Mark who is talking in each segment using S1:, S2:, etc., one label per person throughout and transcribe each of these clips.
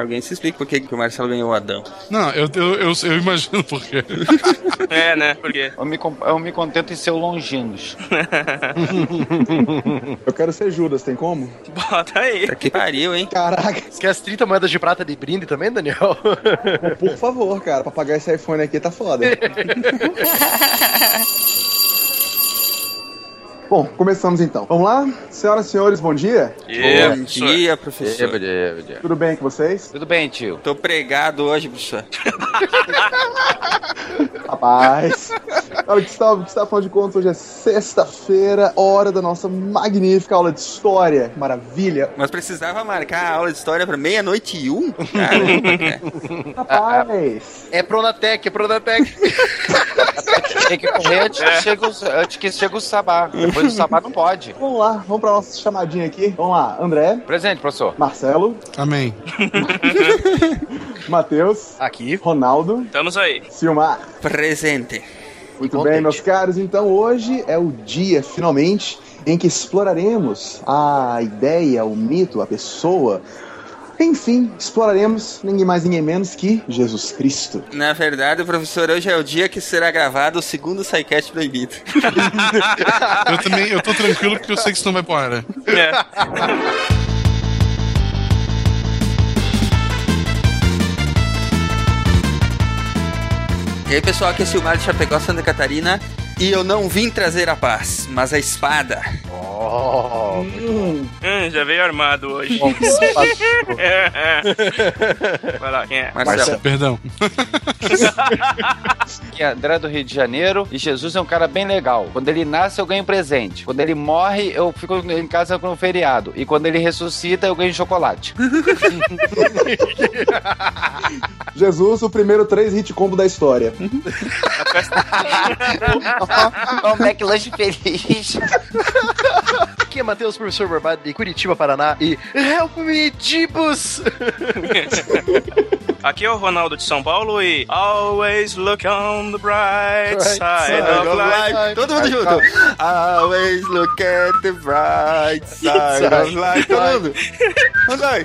S1: Alguém se explica por que, que o Marcelo ganhou o Adão.
S2: Não, eu, eu, eu, eu imagino por quê.
S3: É, né? Por quê?
S4: Eu me, eu me contento em ser o Longinos.
S5: Eu quero ser Judas, tem como?
S3: Bota aí.
S1: Tá que pariu, hein?
S5: Caraca,
S6: Você quer as 30 moedas de prata de brinde também, Daniel?
S5: por favor, cara, pra pagar esse iPhone aqui tá foda. Bom, começamos então. Vamos lá? Senhoras e senhores, bom dia.
S3: Yeah,
S1: Bom dia, professor.
S5: Tudo bem com vocês?
S4: Tudo bem, tio?
S1: Tô pregado hoje, professor.
S5: Rapaz. Olha, Gustavo, Gustavo, afinal de contas, hoje é sexta-feira, hora da nossa magnífica aula de história. Que Maravilha.
S1: Mas precisava marcar a aula de história pra meia-noite e um? Caramba, cara.
S5: Rapaz.
S6: É Pronatec, é Pronatec.
S4: Tem que correr antes que chegue o, antes que chegue o sabá. Depois do sabá não pode.
S5: Vamos lá, vamos pra nossa chamadinha aqui. Vamos lá, André,
S4: Presente, professor.
S5: Marcelo,
S2: Amém.
S5: Matheus,
S6: Aqui.
S5: Ronaldo,
S3: Estamos aí.
S5: Silmar.
S1: Presente.
S5: Muito
S6: Contente.
S5: bem, meus caros. Então hoje é o dia, finalmente, em que exploraremos a ideia, o mito, a pessoa. Enfim, exploraremos ninguém mais, ninguém menos que Jesus Cristo.
S1: Na verdade, professor, hoje é o dia que será gravado o segundo SciCast proibido.
S2: Eu também, eu tô tranquilo porque eu sei que isso não vai pro ar. né?
S3: É.
S1: E aí, pessoal, aqui é Silmar de Chapecó, Santa Catarina. E eu não vim trazer a paz, mas a espada.
S6: Oh,
S3: Hum, já veio armado hoje. É, é. Vai lá, quem é?
S1: Marcelo.
S2: Perdão.
S4: Aqui é André do Rio de Janeiro. E Jesus é um cara bem legal. Quando ele nasce, eu ganho presente. Quando ele morre, eu fico em casa com um feriado. E quando ele ressuscita, eu ganho chocolate.
S5: Jesus, o primeiro três hit combo da história.
S4: É um McLanche feliz.
S6: Aqui é Matheus, professor Barbado de Curitiba, Paraná. E Help me, Dibus!
S3: Aqui é o Ronaldo de São Paulo e Always look on the bright
S6: Right
S3: side of life.
S6: life.
S1: Todo mundo junto. Always look at the bright side of life. Todo mundo. Vamos lá.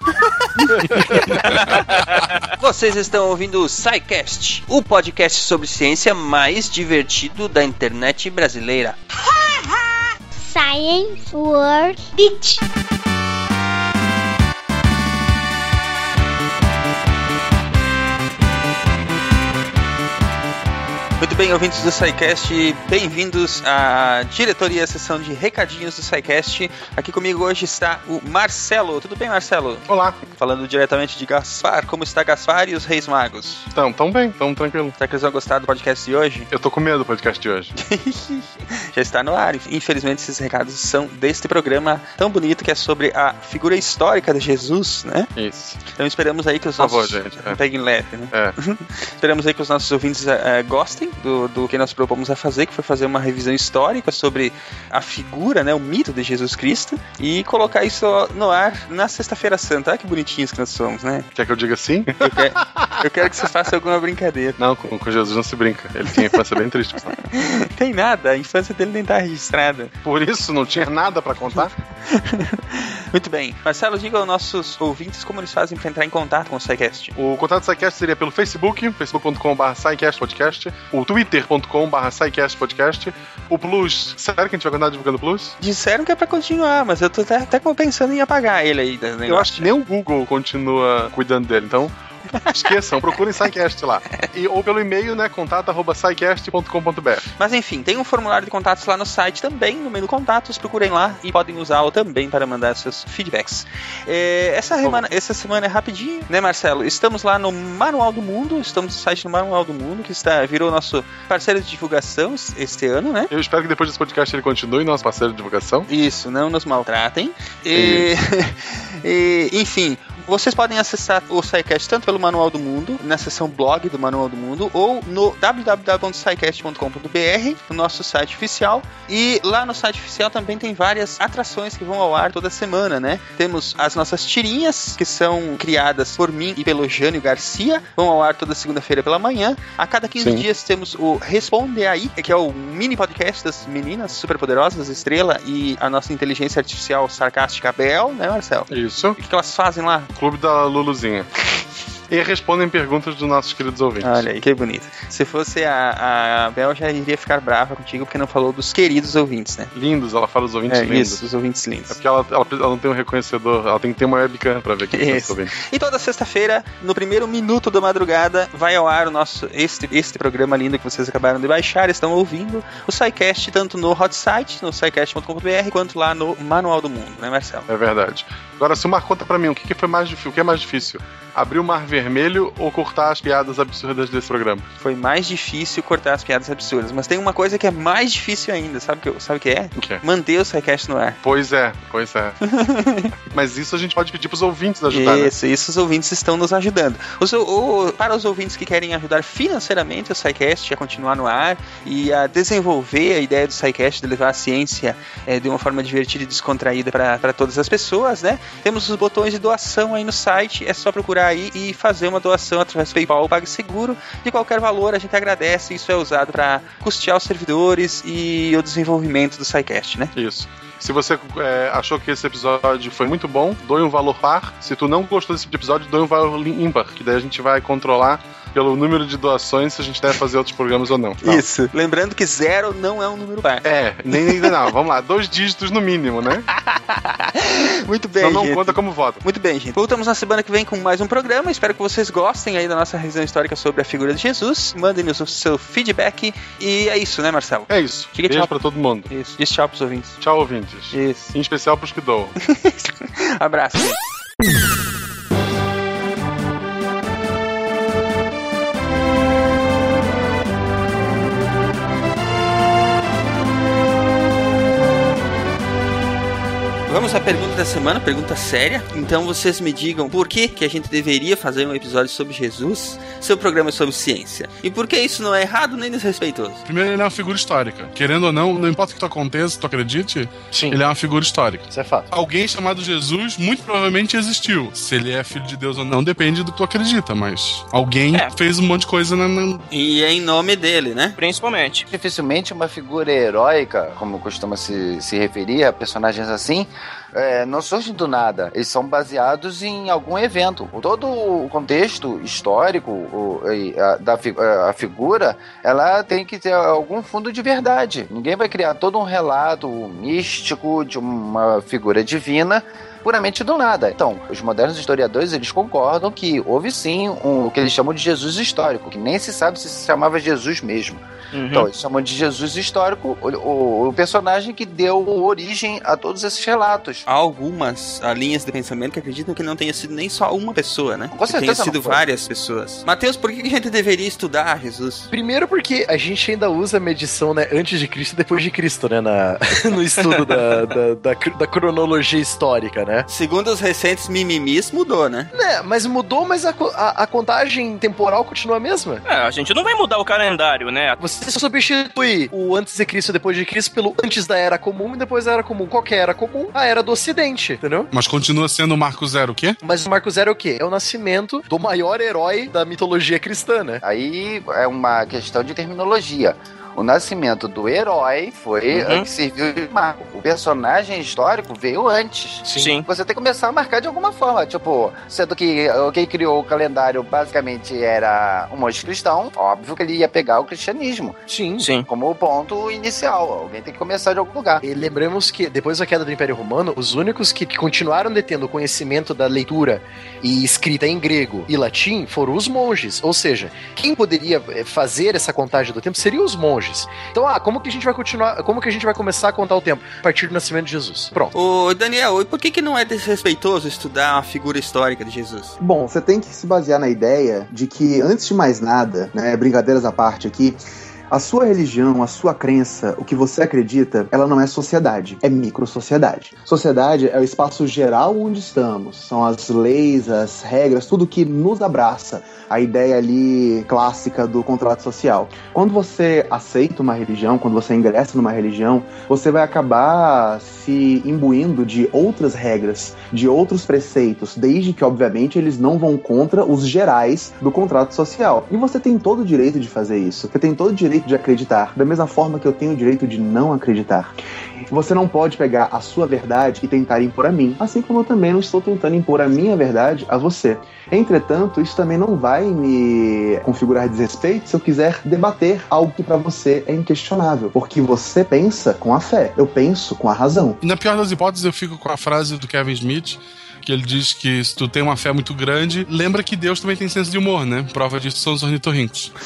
S1: Vocês estão ouvindo o SciCast, o podcast sobre ciência mais divertido da internet brasileira.
S7: Science World Beach.
S1: Bem, ouvintes do SciCast, bem-vindos à diretoria, sessão de recadinhos do SciCast. Aqui comigo hoje está o Marcelo. Tudo bem, Marcelo?
S8: Olá,
S1: Falando diretamente de Gaspar. Como está Gaspar e os Reis Magos?
S8: então, tão bem, tão tranquilo.
S1: Será que eles vão gostar do podcast de hoje?
S8: Eu tô com medo do podcast de hoje.
S1: Já está no ar. Infelizmente, esses recados são deste programa tão bonito que é sobre a figura histórica de Jesus, né?
S8: Isso.
S1: Então esperamos aí que os
S8: Por favor,
S1: nossos...
S8: gente, é.
S1: Peguem leve, né?
S8: É.
S1: Esperamos aí que os nossos ouvintes eh, eh, gostem do, do que nós propomos a fazer, que foi fazer uma revisão histórica sobre a figura, né, o mito de Jesus Cristo e colocar isso no ar na Sexta-feira Santa. Olha que bonitinhos que nós somos, né?
S8: Quer que eu diga sim?
S1: Eu quero, eu quero que você faça alguma brincadeira.
S8: Não, com, com Jesus não se brinca. Ele tinha infância bem triste.
S1: Tem nada, a infância dele nem tá registrada.
S8: Por isso, não tinha nada pra contar.
S1: Muito bem. Marcelo, diga aos nossos ouvintes como eles fazem para entrar em contato com o SciCast.
S8: O contato do SciCast seria pelo Facebook, facebook.com.br SciCastPodcast, o twitter.com.br SciCastPodcast, o Plus. Sério que a gente vai continuar divulgando o Plus?
S1: Disseram que é pra continuar, mas eu tô até, até pensando em apagar ele aí.
S8: Eu acho que nem o Google continua cuidando dele, então... Esqueçam, procurem SciCast lá. E, ou pelo e-mail, né, contato.scicast.com.br
S1: Mas enfim, tem um formulário de contatos lá no site também, no menu contatos, procurem lá e podem usá-lo também para mandar seus feedbacks. É, essa, semana, essa semana é rapidinho, né, Marcelo? Estamos lá no Manual do Mundo, estamos no site do Manual do Mundo, que está, virou nosso parceiro de divulgação es- este ano, né?
S8: Eu espero que depois desse podcast ele continue nosso parceiro de divulgação.
S1: Isso, não nos maltratem. E, e, enfim, vocês podem acessar o SciCast tanto pelo Manual do Mundo, na seção blog do Manual do Mundo, ou no www.scicast.com.br, no nosso site oficial. E lá no site oficial também tem várias atrações que vão ao ar toda semana, né? Temos as nossas tirinhas, que são criadas por mim e pelo Jânio Garcia, vão ao ar toda segunda-feira pela manhã. A cada 15
S8: Sim.
S1: dias temos o Responde Aí, que é o mini podcast das meninas superpoderosas, Estrela e a nossa inteligência artificial sarcástica Bel, né, Marcelo?
S8: Isso.
S1: O que elas fazem lá?
S8: Clube da Luluzinha. E respondem perguntas dos nossos queridos ouvintes.
S1: Olha aí, que bonito. Se fosse a, a Bel, já iria ficar brava contigo porque não falou dos queridos ouvintes, né?
S8: Lindos, ela fala dos ouvintes
S1: É,
S8: lindos.
S1: isso, os ouvintes
S8: É
S1: lindos.
S8: porque ela, ela, ela não tem um reconhecedor, ela tem que ter uma webcam pra ver quem
S1: Isso.
S8: esses ouvintes.
S1: E toda sexta-feira, no primeiro minuto da madrugada, vai ao ar o nosso este, este programa lindo que vocês acabaram de baixar, estão ouvindo o SciCast tanto no hot site, no scicast.com.br, quanto lá no Manual do Mundo, né, Marcelo?
S8: É verdade. Agora, Silmar, conta pra mim, o que, que foi mais difícil? O que é mais difícil? Abrir o mar vermelho ou cortar as piadas absurdas desse programa?
S1: Foi mais difícil cortar as piadas absurdas, mas tem uma coisa que é mais difícil ainda, sabe o que, sabe que é?
S8: O quê?
S1: Manter o SciCast no ar.
S8: Pois é, pois é. Mas isso a gente pode pedir pros ouvintes ajudar, né?
S1: Isso, isso os ouvintes estão nos ajudando. Os- o- para os ouvintes que querem ajudar financeiramente o SciCast a continuar no ar e a desenvolver a ideia do SciCast de levar a ciência eh, de uma forma divertida e descontraída para todas as pessoas, né? Temos os botões de doação aí no site, é só procurar aí e fazer uma doação através do PayPal ou PagSeguro de qualquer valor, a gente agradece, isso é usado para custear os servidores e o desenvolvimento do SciCast, né?
S8: Isso. Se você é, achou que esse episódio foi muito bom, doe um valor par. Se tu não gostou desse episódio, doe um valor ímpar, que daí a gente vai controlar pelo número de doações se a gente deve fazer outros programas ou não. Tá?
S1: Isso. Lembrando que zero não é um número par.
S8: É, nem ainda não. Vamos lá, dois dígitos no mínimo, né?
S1: Muito bem,
S8: Senão não
S1: gente.
S8: conta como voto.
S1: Muito bem, gente. Voltamos na semana que vem com mais um programa. Espero que vocês gostem aí da nossa revisão histórica sobre a figura de Jesus. Mandem-nos o seu feedback. E é isso, né, Marcelo?
S8: É isso.
S1: Diga
S8: Beijo
S1: tchau.
S8: pra todo mundo.
S1: Isso. Diz tchau pros ouvintes.
S8: Tchau, ouvintes.
S1: Isso.
S8: Em especial pros que doam.
S1: Abraço, Vamos à pergunta da semana, pergunta séria. Então vocês me digam por que, que a gente deveria fazer um episódio sobre Jesus, seu programa é sobre ciência. E por que isso não é errado nem desrespeitoso?
S2: Primeiro, ele é uma figura histórica. Querendo ou não, não importa o que tu aconteça, tu acredite,
S6: Sim.
S2: ele é uma figura histórica.
S6: Isso é fato.
S2: Alguém chamado Jesus muito provavelmente existiu. Se ele é filho de Deus ou não, depende do que tu acredita, mas alguém
S3: É.
S2: fez um monte de coisa na. na-
S1: E é em nome dele, né?
S3: Principalmente.
S4: Dificilmente uma figura heróica, como costuma se, se referir a personagens assim, é, não surgem do nada. Eles são baseados em algum evento. Todo o contexto histórico o- a, da fi- a figura, ela tem que ter algum fundo de verdade. Ninguém vai criar todo um relato místico de uma figura divina puramente do nada. Então, os modernos historiadores, eles concordam que houve sim um, o que eles chamam de Jesus histórico, que nem se sabe se se chamava Jesus mesmo.
S3: Uhum.
S4: Então, eles chamam de Jesus histórico o, o- o personagem que deu origem a todos esses relatos.
S1: Há algumas linhas de pensamento que acreditam que não tenha sido nem só uma pessoa, né?
S4: Com
S1: que tenha
S4: certeza
S1: sido várias pessoas. Mateus, por que a gente deveria estudar Jesus?
S6: Primeiro porque a gente ainda usa a medição, né, antes de Cristo e depois de Cristo, né, na, no estudo da, da, da da cronologia histórica, né?
S1: Segundo os recentes mimimis, mudou, né?
S6: Né, mas mudou, mas a, a, a contagem temporal continua a mesma.
S3: É, a gente não vai mudar o calendário, né?
S6: Você substitui o antes de Cristo e depois de Cristo pelo antes da Era Comum e depois da Era Comum. Qual que é a Era Comum? A Era do Ocidente, entendeu?
S2: Mas continua sendo o Marco Zero o quê?
S6: Mas o Marco Zero é o quê? É o nascimento do maior herói da mitologia cristã, né?
S4: Aí é uma questão de terminologia. O nascimento do herói foi
S3: Uhum.
S4: o que serviu de marco. O personagem histórico veio antes.
S3: Sim.
S4: Você tem que começar a marcar de alguma forma. Tipo, sendo que quem criou o calendário basicamente era um monge cristão, óbvio que ele ia pegar o cristianismo
S6: Sim.
S3: Sim.
S4: como o ponto inicial. Alguém tem que começar de algum lugar.
S6: E lembramos que depois da queda do Império Romano, os únicos que, que continuaram detendo o conhecimento da leitura e escrita em grego e latim foram os monges. Ou seja, quem poderia eh, fazer essa contagem do tempo seriam os monges. Então, ah, como que a gente vai continuar? Como que a gente vai começar a contar o tempo? A partir do nascimento de Jesus. Pronto.
S1: Ô, Daniel, e por que que não é desrespeitoso estudar a figura histórica de Jesus?
S5: Bom, você tem que se basear na ideia de que, antes de mais nada, né, brincadeiras à parte aqui, a sua religião, a sua crença, o que você acredita, ela não é sociedade, é microsociedade. Sociedade é o espaço geral onde estamos, são as leis, as regras, tudo que nos abraça, a ideia ali clássica do contrato social. Quando você aceita uma religião, quando você ingressa numa religião, você vai acabar se imbuindo de outras regras, de outros preceitos, desde que, obviamente, eles não vão contra os gerais do contrato social. E você tem todo o direito de fazer isso. Você tem todo o direito de acreditar, da mesma forma que eu tenho o direito de não acreditar. Você não pode pegar a sua verdade e tentar impor a mim, assim como eu também não estou tentando impor a minha verdade a você. Entretanto, isso também não vai me configurar desrespeito se eu quiser debater algo que para você é inquestionável, porque você pensa com a fé, eu penso com a razão.
S2: Na pior das hipóteses, eu fico com a frase do Kevin Smith que ele diz que se tu tem uma fé muito grande, lembra que Deus também tem senso de humor, né? Prova disso são os ornitorrincos.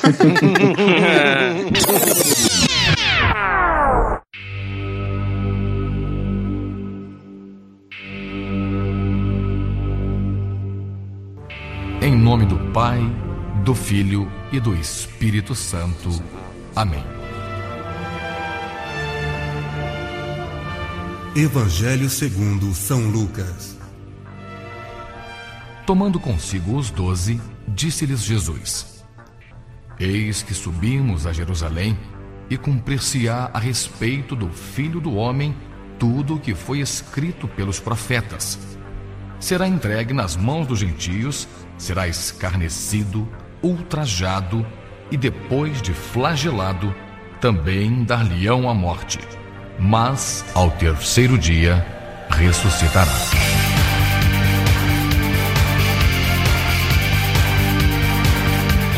S9: Em nome do Pai, do Filho e do Espírito Santo. Amém.
S10: Evangelho segundo São Lucas.
S9: Tomando consigo os doze, disse-lhes Jesus: Eis que subimos a Jerusalém, e cumprir-se-á a respeito do Filho do Homem tudo o que foi escrito pelos profetas. Será entregue nas mãos dos gentios, será escarnecido, ultrajado e depois de flagelado, também dar-lhe-ão a morte. Mas ao terceiro dia ressuscitará.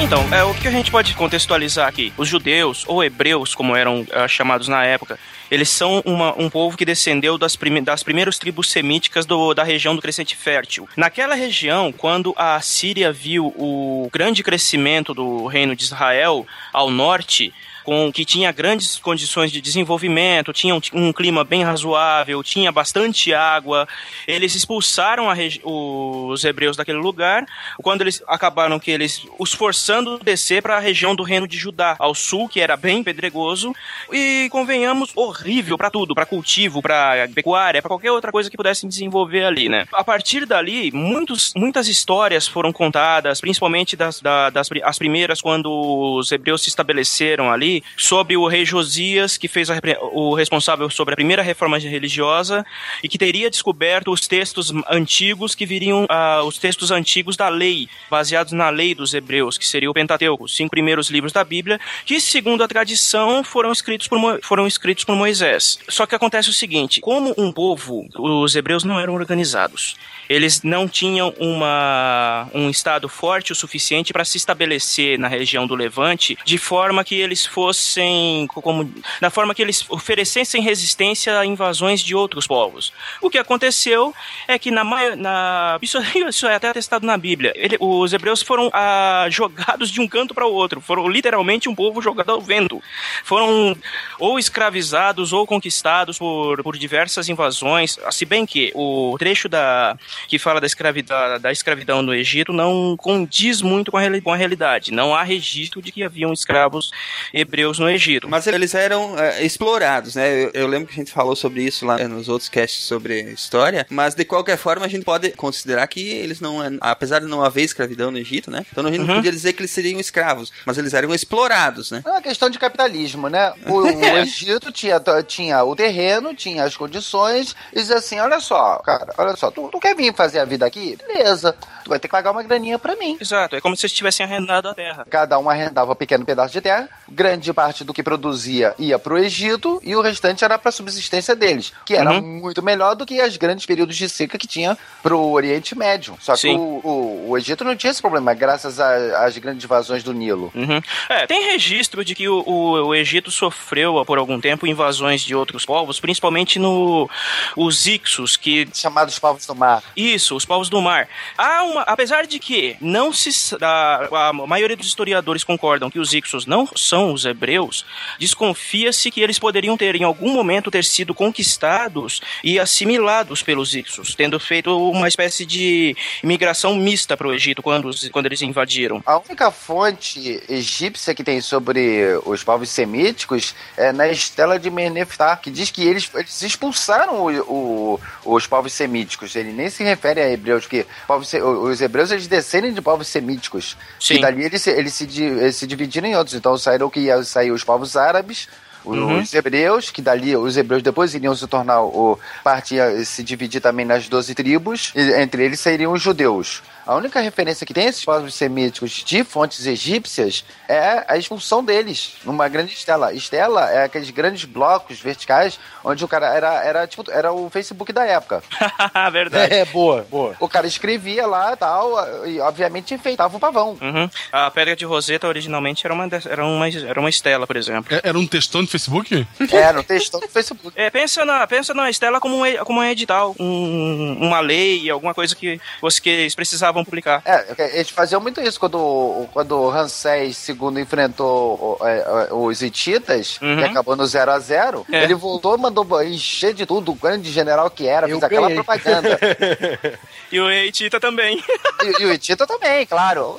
S3: Então, é, o que a gente pode contextualizar aqui? Os judeus, ou hebreus, como eram é, chamados na época, eles são uma, um povo que descendeu das, prime das primeiras tribos semíticas do, da região do Crescente Fértil. Naquela região, quando a Síria viu o grande crescimento do reino de Israel ao norte, com que tinha grandes condições de desenvolvimento, tinha um, um clima bem razoável, tinha bastante água. Eles expulsaram os hebreus daquele lugar, quando eles acabaram que eles os forçando a descer para a região do reino de Judá, ao sul, que era bem pedregoso, e convenhamos, horrível para tudo, para cultivo, para pecuária, para qualquer outra coisa que pudessem desenvolver ali, né? A partir dali, muitos, muitas histórias foram contadas, principalmente das, das, das as primeiras quando os hebreus se estabeleceram ali, sobre o rei Josias, que fez a, o responsável sobre a primeira reforma religiosa e que teria descoberto os textos antigos que viriam, uh, os textos antigos da lei, baseados na lei dos hebreus, que seria o Pentateuco, os cinco primeiros livros da Bíblia, que segundo a tradição foram escritos por, Mo foram escritos por Moisés. Só que acontece o seguinte, como um povo, os hebreus não eram organizados. Eles não tinham uma, um estado forte o suficiente para se estabelecer na região do Levante, de forma que eles fossem, como, da forma que eles oferecessem resistência a invasões de outros povos. O que aconteceu é que na, na isso, isso é até atestado na Bíblia. Ele, os hebreus foram ah, jogados de um canto para o outro, foram literalmente um povo jogado ao vento. Foram ou escravizados ou conquistados por, por diversas invasões. Se bem que o trecho da que fala da escravidão, da escravidão no Egito não condiz muito com a, com a realidade. Não há registro de que haviam escravos hebreus no Egito.
S1: Mas eles eram é, explorados, né? Eu, eu, lembro que a gente falou sobre isso lá nos outros casts sobre história, mas de qualquer forma a gente pode considerar que eles não, apesar de não haver escravidão no Egito, né? Então a gente uhum. não podia dizer que eles seriam escravos, mas eles eram explorados, né?
S4: É uma questão de capitalismo, né? O, o Egito tinha, tinha o terreno, tinha as condições, e dizia assim, olha só, cara, olha só, tu, tu quer vir vir fazer a vida aqui? Beleza. Tu vai ter que pagar uma graninha pra mim.
S3: Exato. É como se eles tivessem arrendado a terra.
S4: Cada um arrendava um pequeno pedaço de terra. Grande parte do que produzia ia pro Egito e o restante era pra subsistência deles. Que era uhum. muito melhor do que as grandes períodos de seca que tinha pro Oriente Médio. Só que o, o, o, Egito não tinha esse problema, graças às grandes invasões do Nilo.
S3: Uhum. É, tem registro de que o, o, o, Egito sofreu por algum tempo invasões de outros povos, principalmente no os Ixos, que.
S4: Chamados povos do mar.
S3: Isso, os povos do mar. Há uma, apesar de que não se a, a maioria dos historiadores concordam que os Ixos não são os hebreus, desconfia-se que eles poderiam ter em algum momento ter sido conquistados e assimilados pelos Ixos, tendo feito uma espécie de imigração mista para o Egito quando, quando eles invadiram.
S4: A única fonte egípcia que tem sobre os povos semíticos é na Estela de Meneftar, que diz que eles, eles expulsaram o, o, os povos semíticos. Ele nem se refere a hebreus, que povos, os hebreus eles descendem de povos semíticos. Sim. E dali eles, eles, se, eles se dividiram em outros. Então saíram que ia sair os povos árabes, uhum. os hebreus, que dali os hebreus depois iriam se tornar o parte se dividir também nas 12 tribos, e entre eles sairiam os judeus. A única referência que tem esses povos semíticos de fontes egípcias é a expulsão deles numa grande estela. Estela é aqueles grandes blocos verticais onde o cara era, era tipo, era o Facebook da época.
S3: Verdade.
S6: É, boa, boa.
S4: O cara escrevia lá e tal, e obviamente enfeitava o pavão.
S3: Uhum. A pedra de Roseta originalmente era uma, era uma, era uma estela, por exemplo.
S2: É- Era um textão de Facebook?
S4: Era um textão do Facebook.
S3: É, pensa na, pensa na estela como um, como um edital, um- uma lei, alguma coisa que vocês precisavam publicar.
S4: É, eles faziam muito isso quando, quando Ramsés II enfrentou o- é, é, os hititas,
S3: Uhum.
S4: que acabou no 0 a 0
S3: É.
S4: Ele voltou, mandou encher de tudo, o grande general que era,
S6: Eu
S4: fez aquela
S6: ganhei.
S4: propaganda.
S3: E o Eitita também.
S4: E, e o Hitita também, claro.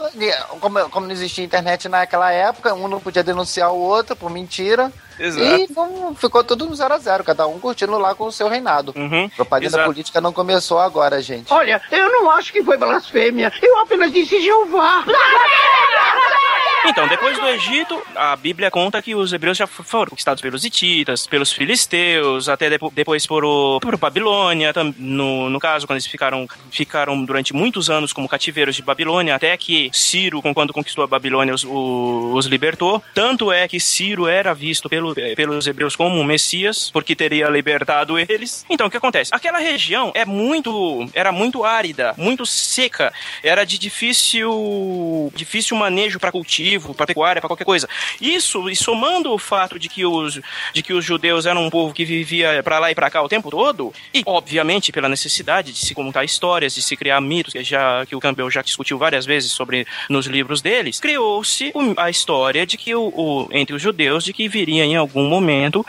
S4: Como, como não existia internet naquela época, um não podia denunciar o outro por mentira.
S3: Exato.
S4: E fom- ficou tudo no 0 a 0 cada um curtindo lá com o seu reinado.
S3: Uhum.
S4: Propaganda
S3: Exato.
S4: política não começou agora, gente.
S11: Olha, eu não acho que foi blasfêmia. Eu apenas disse Jeová.
S3: Então, depois do Egito, a Bíblia conta que os hebreus já foram conquistados pelos hititas, pelos filisteus, até depo- depois por, por Babilônia, no, no caso, quando eles ficaram, ficaram durante muitos anos como cativeiros de Babilônia, até que Ciro, quando conquistou a Babilônia, os, os libertou. Tanto é que Ciro era visto pelo- eh, pelos hebreus como um Messias, porque teria libertado eles. Então, o que acontece? Aquela região é muito, era muito árida, muito seca, era de difícil, difícil manejo para cultivo, para pecuária, para qualquer coisa. Isso, e somando o fato de que os, de que os judeus eram um povo que vivia para lá e para cá o tempo todo, e obviamente pela necessidade de se contar histórias, de se criar mitos, que já que o Campbell já discutiu várias vezes sobre nos livros deles, criou-se a história de que o, o- entre os judeus de que viria em algum momento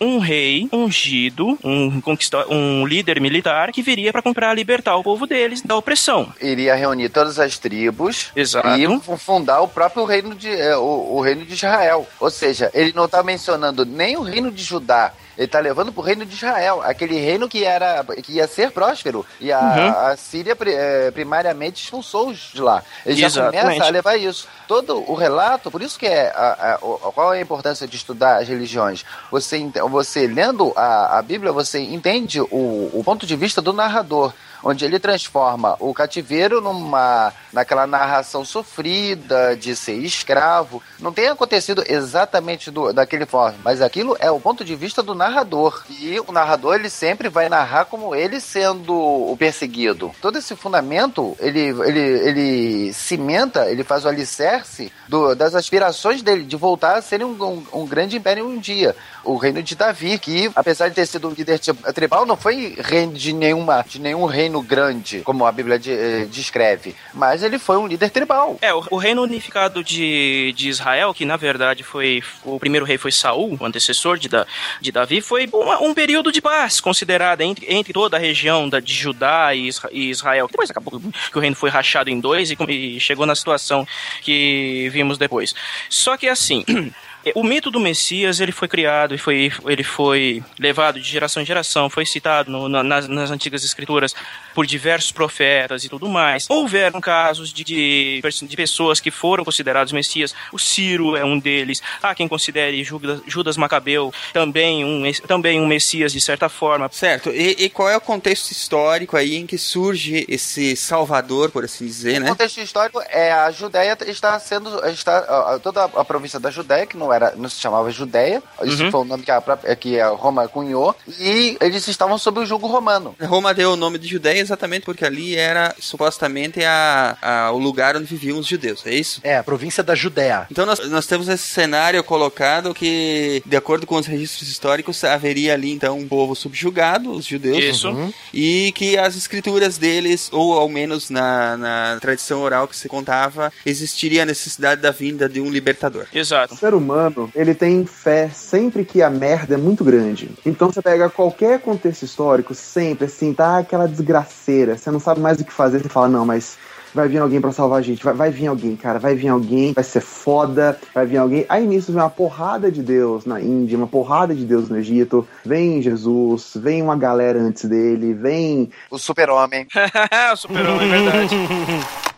S3: um rei ungido, um conquista, um líder militar que viria para comprar libertar o povo deles da opressão.
S4: Iria reunir todas as tribos
S3: Exato.
S4: e fu- fundar o próprio reino de, é, o, o reino de Israel. Ou seja, ele não está mencionando nem o reino de Judá. Ele está levando para o reino de Israel, aquele reino que era que ia ser próspero. E a,
S3: Uhum.
S4: a Síria eh, primariamente expulsou-os de lá. Ele já
S3: Exatamente.
S4: começa a levar isso. Todo o relato, por isso que é a, a- qual é a importância de estudar as religiões. Você, você lendo a, a Bíblia, você entende o, o ponto de vista do narrador onde ele transforma o cativeiro numa naquela narração sofrida de ser escravo. Não tem acontecido exatamente do, daquele forma, mas aquilo é o ponto de vista do narrador. E o narrador ele sempre vai narrar como ele sendo o perseguido. Todo esse fundamento ele ele, ele cimenta, ele faz o alicerce do- das aspirações dele de voltar a ser um, um- um grande império um dia. O reino de Davi, que apesar de ter sido um líder tri- tribal, não foi reino de nenhuma de nenhum reino grande, como a Bíblia de- eh, descreve, mas ele foi um líder tribal.
S3: É, o, o reino unificado de, de Israel, que na verdade foi. O primeiro rei foi Saul, o antecessor de, da, de Davi, foi uma- um período de paz considerado entre, entre toda a região da, de Judá e, Isra- e Israel. Depois acabou que o reino foi rachado em dois e, e chegou na situação que vimos depois. Só que assim. O mito do Messias ele foi criado e foi, ele foi levado de geração em geração, foi citado no- na- nas, nas antigas escrituras por diversos profetas e tudo mais. Houveram casos de, de, de pessoas que foram considerados Messias. O Ciro é um deles. Há quem considere Judas, Judas Macabeu também um, também um Messias de certa forma.
S1: Certo. E, e qual é o contexto histórico aí em que surge esse salvador, por assim dizer,
S4: O
S1: né?
S4: contexto histórico é a Judéia está sendo está toda a província da Judéia que não era não se chamava Judéia isso
S1: Uhum.
S4: foi o nome que a, própria- que a Roma cunhou e eles estavam sob o jugo romano
S1: Roma deu o nome de Judéia exatamente porque ali era supostamente a, a- o lugar onde viviam os judeus, é isso?
S6: É, a província da Judéia.
S1: Então nós, nós temos esse cenário colocado que, de acordo com os registros históricos, haveria ali então um povo subjugado, os judeus,
S3: Isso.
S6: Uhum.
S1: e que as escrituras deles, ou ao menos na, na tradição oral que se contava, existiria a necessidade da vinda de um libertador.
S3: Exato.
S5: O ser humano, ele tem fé sempre que a merda é muito grande. Então você pega qualquer contexto histórico, sempre assim, tá aquela desgraceira, você não sabe mais o que fazer, você fala, não, mas vai vir alguém pra salvar a gente, vai, vai vir alguém, cara, vai vir alguém, vai ser foda, vai vir alguém. Aí nisso vem uma porrada de Deus na Índia, uma porrada de Deus no Egito, vem Jesus, vem uma galera antes dele, vem
S4: o super-homem
S3: Superou, é verdade.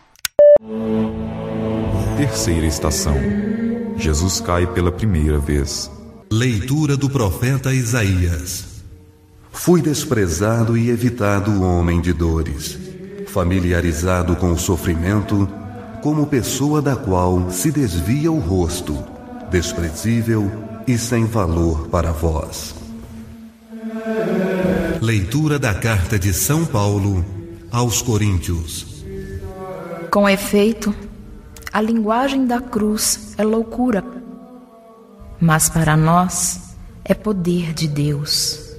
S12: Terceira estação. Jesus cai pela primeira vez.
S10: Leitura do profeta Isaías. Fui desprezado e evitado o homem de dores, familiarizado com o sofrimento, como pessoa da qual se desvia o rosto, desprezível e sem valor para vós. Leitura da carta de São Paulo aos Coríntios.
S13: Com efeito, a linguagem da cruz é loucura, mas para nós é poder de Deus.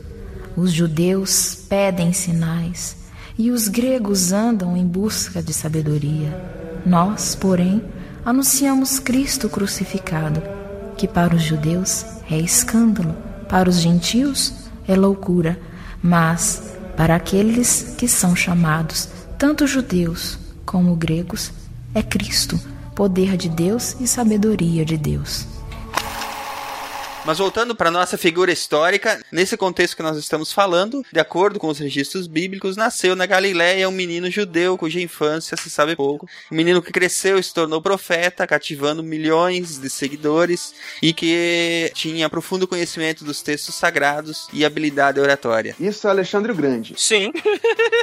S13: Os judeus pedem sinais e os gregos andam em busca de sabedoria. Nós, porém, anunciamos Cristo crucificado, que para os judeus é escândalo, para os gentios é loucura, mas para aqueles que são chamados, tanto judeus como gregos, é Cristo, poder de Deus e sabedoria de Deus.
S1: Mas voltando para nossa figura histórica, nesse contexto que nós estamos falando, de acordo com os registros bíblicos, nasceu na Galiléia um menino judeu cuja infância se sabe pouco. Um menino que cresceu e se tornou profeta, cativando milhões de seguidores e que tinha profundo conhecimento dos textos sagrados e habilidade oratória.
S5: Isso é Alexandre o Grande.
S3: Sim.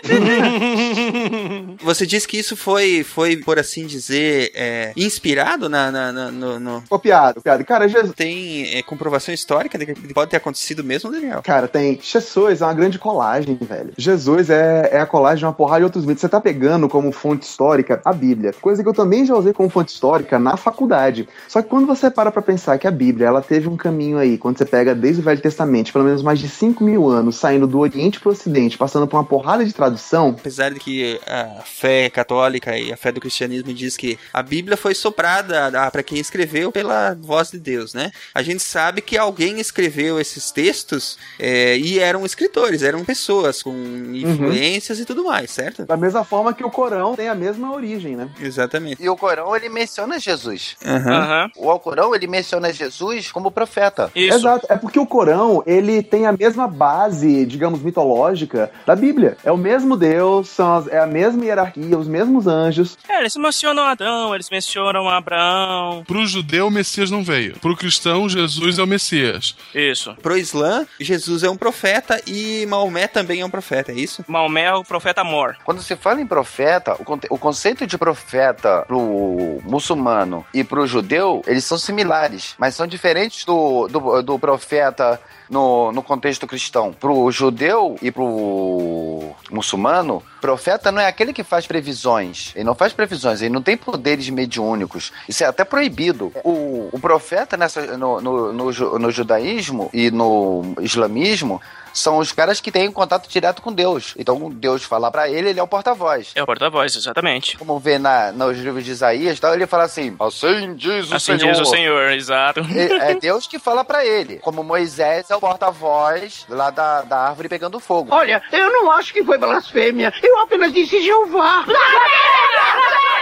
S1: Você disse que isso foi, foi por assim dizer, é, inspirado na, na, na no, no...
S5: Copiado, copiado. Cara, Jesus...
S1: Tem é, comprovação histórica de que pode ter acontecido mesmo, Daniel?
S5: Cara, tem. Jesus é uma grande colagem, velho. Jesus é, é a colagem de uma porrada de outros mitos. Você tá pegando como fonte histórica a Bíblia, coisa que eu também já usei como fonte histórica na faculdade. Só que quando você para pra pensar que a Bíblia, ela teve um caminho aí, quando você pega desde o Velho Testamento, pelo menos mais de 5 mil anos, saindo do Oriente pro Ocidente, passando por uma porrada de tradução.
S1: Apesar de que a fé católica e a fé do cristianismo diz que a Bíblia foi soprada para quem escreveu pela voz de Deus, né? A gente sabe que alguém escreveu esses textos é, e eram escritores, eram pessoas com influências uhum. e tudo mais, certo?
S5: Da mesma forma que o Corão tem a mesma origem, né?
S1: Exatamente.
S4: E o Corão, ele menciona Jesus.
S1: Uhum.
S4: O Alcorão, ele menciona Jesus como profeta.
S5: Isso. Exato. É porque o Corão, ele tem a mesma base, digamos, mitológica da Bíblia. É o mesmo Deus, são as, é a mesma hierarquia, os mesmos anjos.
S3: É, eles mencionam Adão, eles mencionam Abraão.
S2: Pro judeu, o Messias não veio. Pro cristão, Jesus é o Messias.
S3: Isso.
S1: Pro Islã, Jesus é um profeta e Maomé também é um profeta, é isso?
S3: Maomé é o profeta mor.
S4: Quando se fala em profeta, o, conce o conceito de profeta pro muçulmano e pro judeu, eles são similares, mas são diferentes do, do, do profeta no, no contexto cristão. Pro judeu e pro muçulmano, profeta não é aquele que faz previsões. Ele não faz previsões, ele não tem poderes mediúnicos. Isso é até proibido. O, o profeta nessa, no, no, no, no judaísmo e no islamismo são os caras que têm contato direto com Deus. Então, Deus fala para ele, ele é o porta-voz.
S3: É o porta-voz, exatamente.
S4: Como vê na, nos livros de Isaías, então ele fala assim: Assim diz o
S3: assim
S4: Senhor.
S3: Assim diz o Senhor, exato.
S4: É, é Deus que fala para ele. Como Moisés é o porta-voz lá da, da árvore pegando fogo.
S11: Olha, eu não acho que foi blasfêmia. Eu apenas disse Jeová.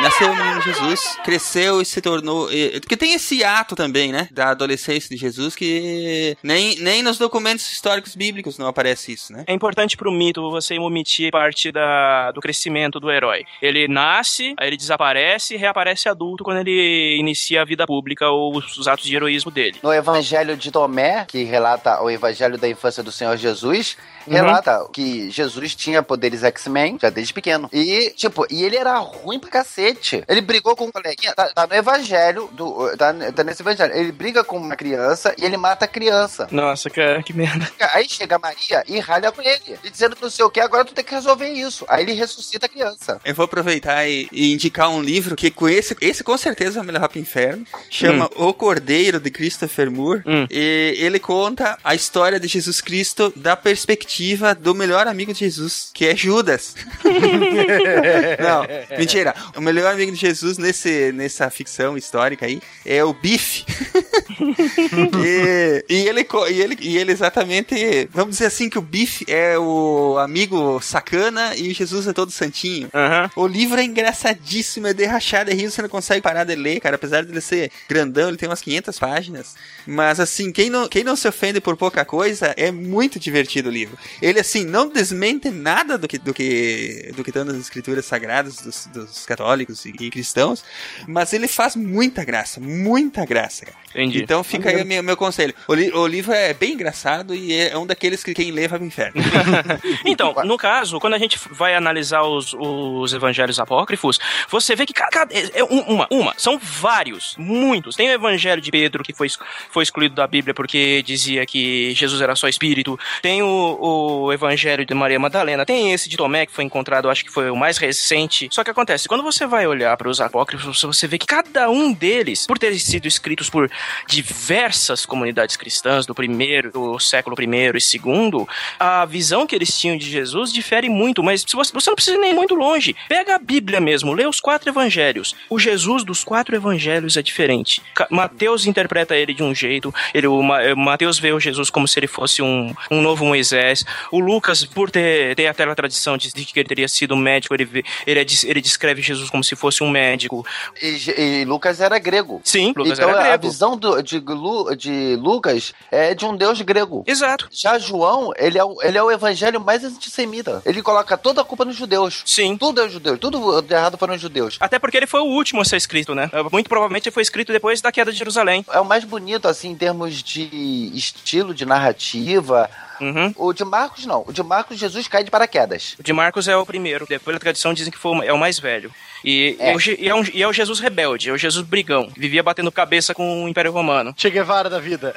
S1: Nasceu o menino Jesus, cresceu e se tornou. Porque tem esse ato também, né? Da adolescência de Jesus que nem, nem nos documentos históricos bíblicos não aparece isso, né?
S3: É importante pro mito você omitir parte da, do crescimento do herói. Ele nasce, aí ele desaparece e reaparece adulto quando ele inicia a vida pública ou os atos de heroísmo dele.
S4: No Evangelho de Tomé, que relata o Evangelho da infância do Senhor Jesus, uhum. relata que Jesus tinha poderes X-Men já desde pequeno. E, tipo, e ele era ruim pra cacete. Ele brigou com um coleguinha, tá, tá no evangelho, do, tá, tá, nesse evangelho. Ele briga com uma criança e ele mata a criança.
S3: Nossa, cara, que merda.
S4: Aí chega Maria e ralha com ele. E dizendo que não sei o que, agora tu tem que resolver isso. Aí ele ressuscita a criança.
S1: Eu vou aproveitar e, e indicar um livro que com esse, esse com certeza vai me levar pro inferno. Chama hum. O Cordeiro de Christopher Moore. Hum. E ele conta a história de Jesus Cristo da perspectiva do melhor amigo de Jesus, que é Judas. não, mentira. O melhor amigo de Jesus nesse, nessa ficção histórica aí é o Bife. e, e, ele, e, ele, e ele exatamente, vamos dizer assim, que o Bife é o amigo sacana e Jesus é todo santinho.
S3: Uhum.
S1: O livro é engraçadíssimo, é derrachado, é rio, você não consegue parar de ler, cara. Apesar de ele ser grandão, ele tem umas 500 páginas. Mas assim, quem não, quem não se ofende por pouca coisa, é muito divertido o livro. Ele, assim, não desmente nada do que do que, do que estão nas escrituras sagradas dos, dos católicos e, e cristãos, mas ele faz muita graça, muita graça, cara.
S3: Entendi.
S1: Então fica aí o meu, meu conselho. O, li- o livro é bem engraçado e é um daqueles que quem lê vai pro inferno.
S3: Então, no caso, quando a gente vai analisar os, os evangelhos apócrifos, você vê que ca- cada, é é um- uma, uma, são vários, muitos. Tem o evangelho de Pedro, que foi, foi excluído da Bíblia porque dizia que Jesus era só espírito. Tem o, o evangelho de Maria Madalena. Tem esse de Tomé, que foi encontrado, acho que foi o mais recente. Só que acontece, quando você vai olhar para os apócrifos, você vê que cada um deles, por terem sido escritos por diversas comunidades cristãs do primeiro, do século primeiro e segundo, a visão que eles tinham de Jesus difere muito, mas você, você não precisa ir nem muito longe. Pega a Bíblia mesmo, lê os quatro evangelhos. O Jesus dos quatro evangelhos é diferente. Mateus interpreta ele de um jeito, ele, o Ma- Mateus vê o Jesus como se ele fosse um, um novo Moisés. O Lucas, por ter, ter aquela tradição de, de que ele teria sido um médico, ele, ele, é ele descreve Jesus como se fosse um médico.
S4: E, e Lucas era grego.
S3: Sim, Lucas
S4: então
S3: era
S4: a
S3: grego.
S4: visão do- de, Lu- de Lucas é de um deus grego.
S3: Exato.
S4: Já João, ele é, o, ele é o evangelho mais antissemita. Ele coloca toda a culpa nos judeus.
S3: Sim.
S4: Tudo é judeus. Tudo de errado foram os judeus.
S3: Até porque ele foi o último a ser escrito, né? Muito provavelmente ele foi escrito depois da queda de Jerusalém.
S4: É o mais bonito, assim, em termos de estilo, de narrativa.
S3: Uhum.
S4: O de Marcos, não. O de Marcos, Jesus cai de paraquedas.
S3: O de Marcos é o primeiro. Depois da tradição dizem que foi é o mais velho. E é,
S4: É.
S3: e é, um- e é o Jesus rebelde, é o Jesus brigão. Vivia batendo cabeça com o Império Romano.
S6: Che Guevara da vida.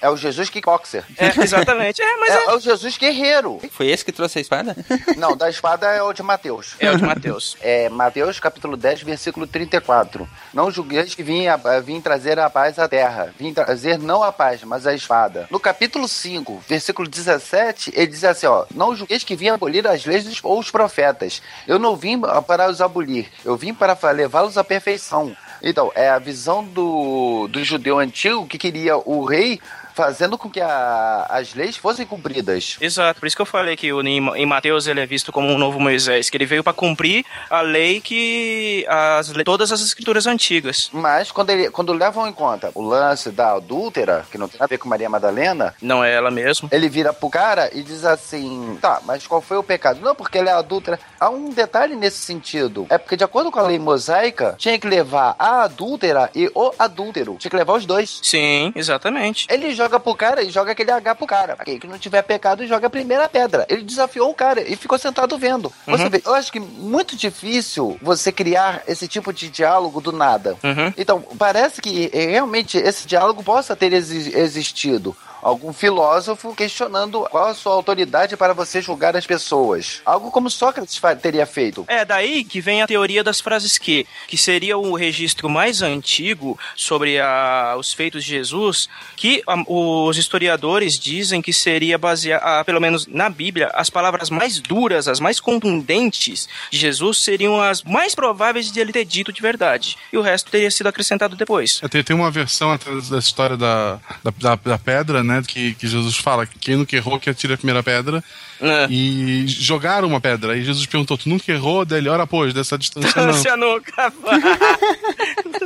S4: É o Jesus kickboxer.
S3: É, exatamente. É, mas
S4: é,
S3: é.
S4: é o Jesus guerreiro.
S1: Foi esse que trouxe a espada?
S4: Não, da espada é o de Mateus.
S3: É o de Mateus.
S4: É Mateus capítulo 10, versículo 34. Não julgueis que vim, a- vim trazer a paz à terra. Vim trazer não a paz, mas a espada. No capítulo 5, versículo 17, ele diz assim, ó. Não julgueis que vim abolir as leis dos- ou os profetas. Eu não vim para os abolir. Eu vim para levá-los à perfeição. Então, é a visão do, do judeu antigo que queria o rei fazendo com que a- as leis fossem cumpridas.
S3: Exato, por isso que eu falei que o, em, em Mateus ele é visto como um novo Moisés, que ele veio para cumprir a lei que. As, todas as escrituras antigas.
S4: Mas quando, ele, quando levam em conta o lance da adúltera, que não tem a ver com Maria Madalena,
S3: Não é ela mesmo.
S4: ele vira pro cara e diz assim: tá, mas qual foi o pecado? Não, porque ela é adúltera. Há um detalhe nesse sentido. É porque, de acordo com a lei mosaica, tinha que levar a adúltera e o adúltero. Tinha que levar os dois.
S3: Sim, exatamente.
S4: Ele joga pro cara e joga aquele H pro cara. Quem que não tiver pecado, joga a primeira pedra. Ele desafiou o cara e ficou sentado vendo. Você
S3: Uhum.
S4: vê, eu acho que muito difícil você criar esse tipo de diálogo do nada.
S3: Uhum.
S4: Então, parece que eh, realmente esse diálogo possa ter exi- existido. Algum filósofo questionando qual a sua autoridade para você julgar as pessoas. Algo como Sócrates teria feito.
S3: É daí que vem a teoria das frases que, que seria o registro mais antigo sobre a- os feitos de Jesus, que ah, os historiadores dizem que seria baseado, pelo menos na Bíblia, as palavras mais duras, as mais contundentes de Jesus seriam as mais prováveis de ele ter dito de verdade. E o resto teria sido acrescentado depois.
S2: É, Tem, tem uma versão da história da, da, da- da pedra, né? Que, que Jesus fala que quem nunca errou que atire a primeira pedra.
S3: É.
S2: E jogaram uma pedra. E Jesus perguntou: Tu nunca errou? Daí ele, ora, pois, dessa distância não.
S3: Você nunca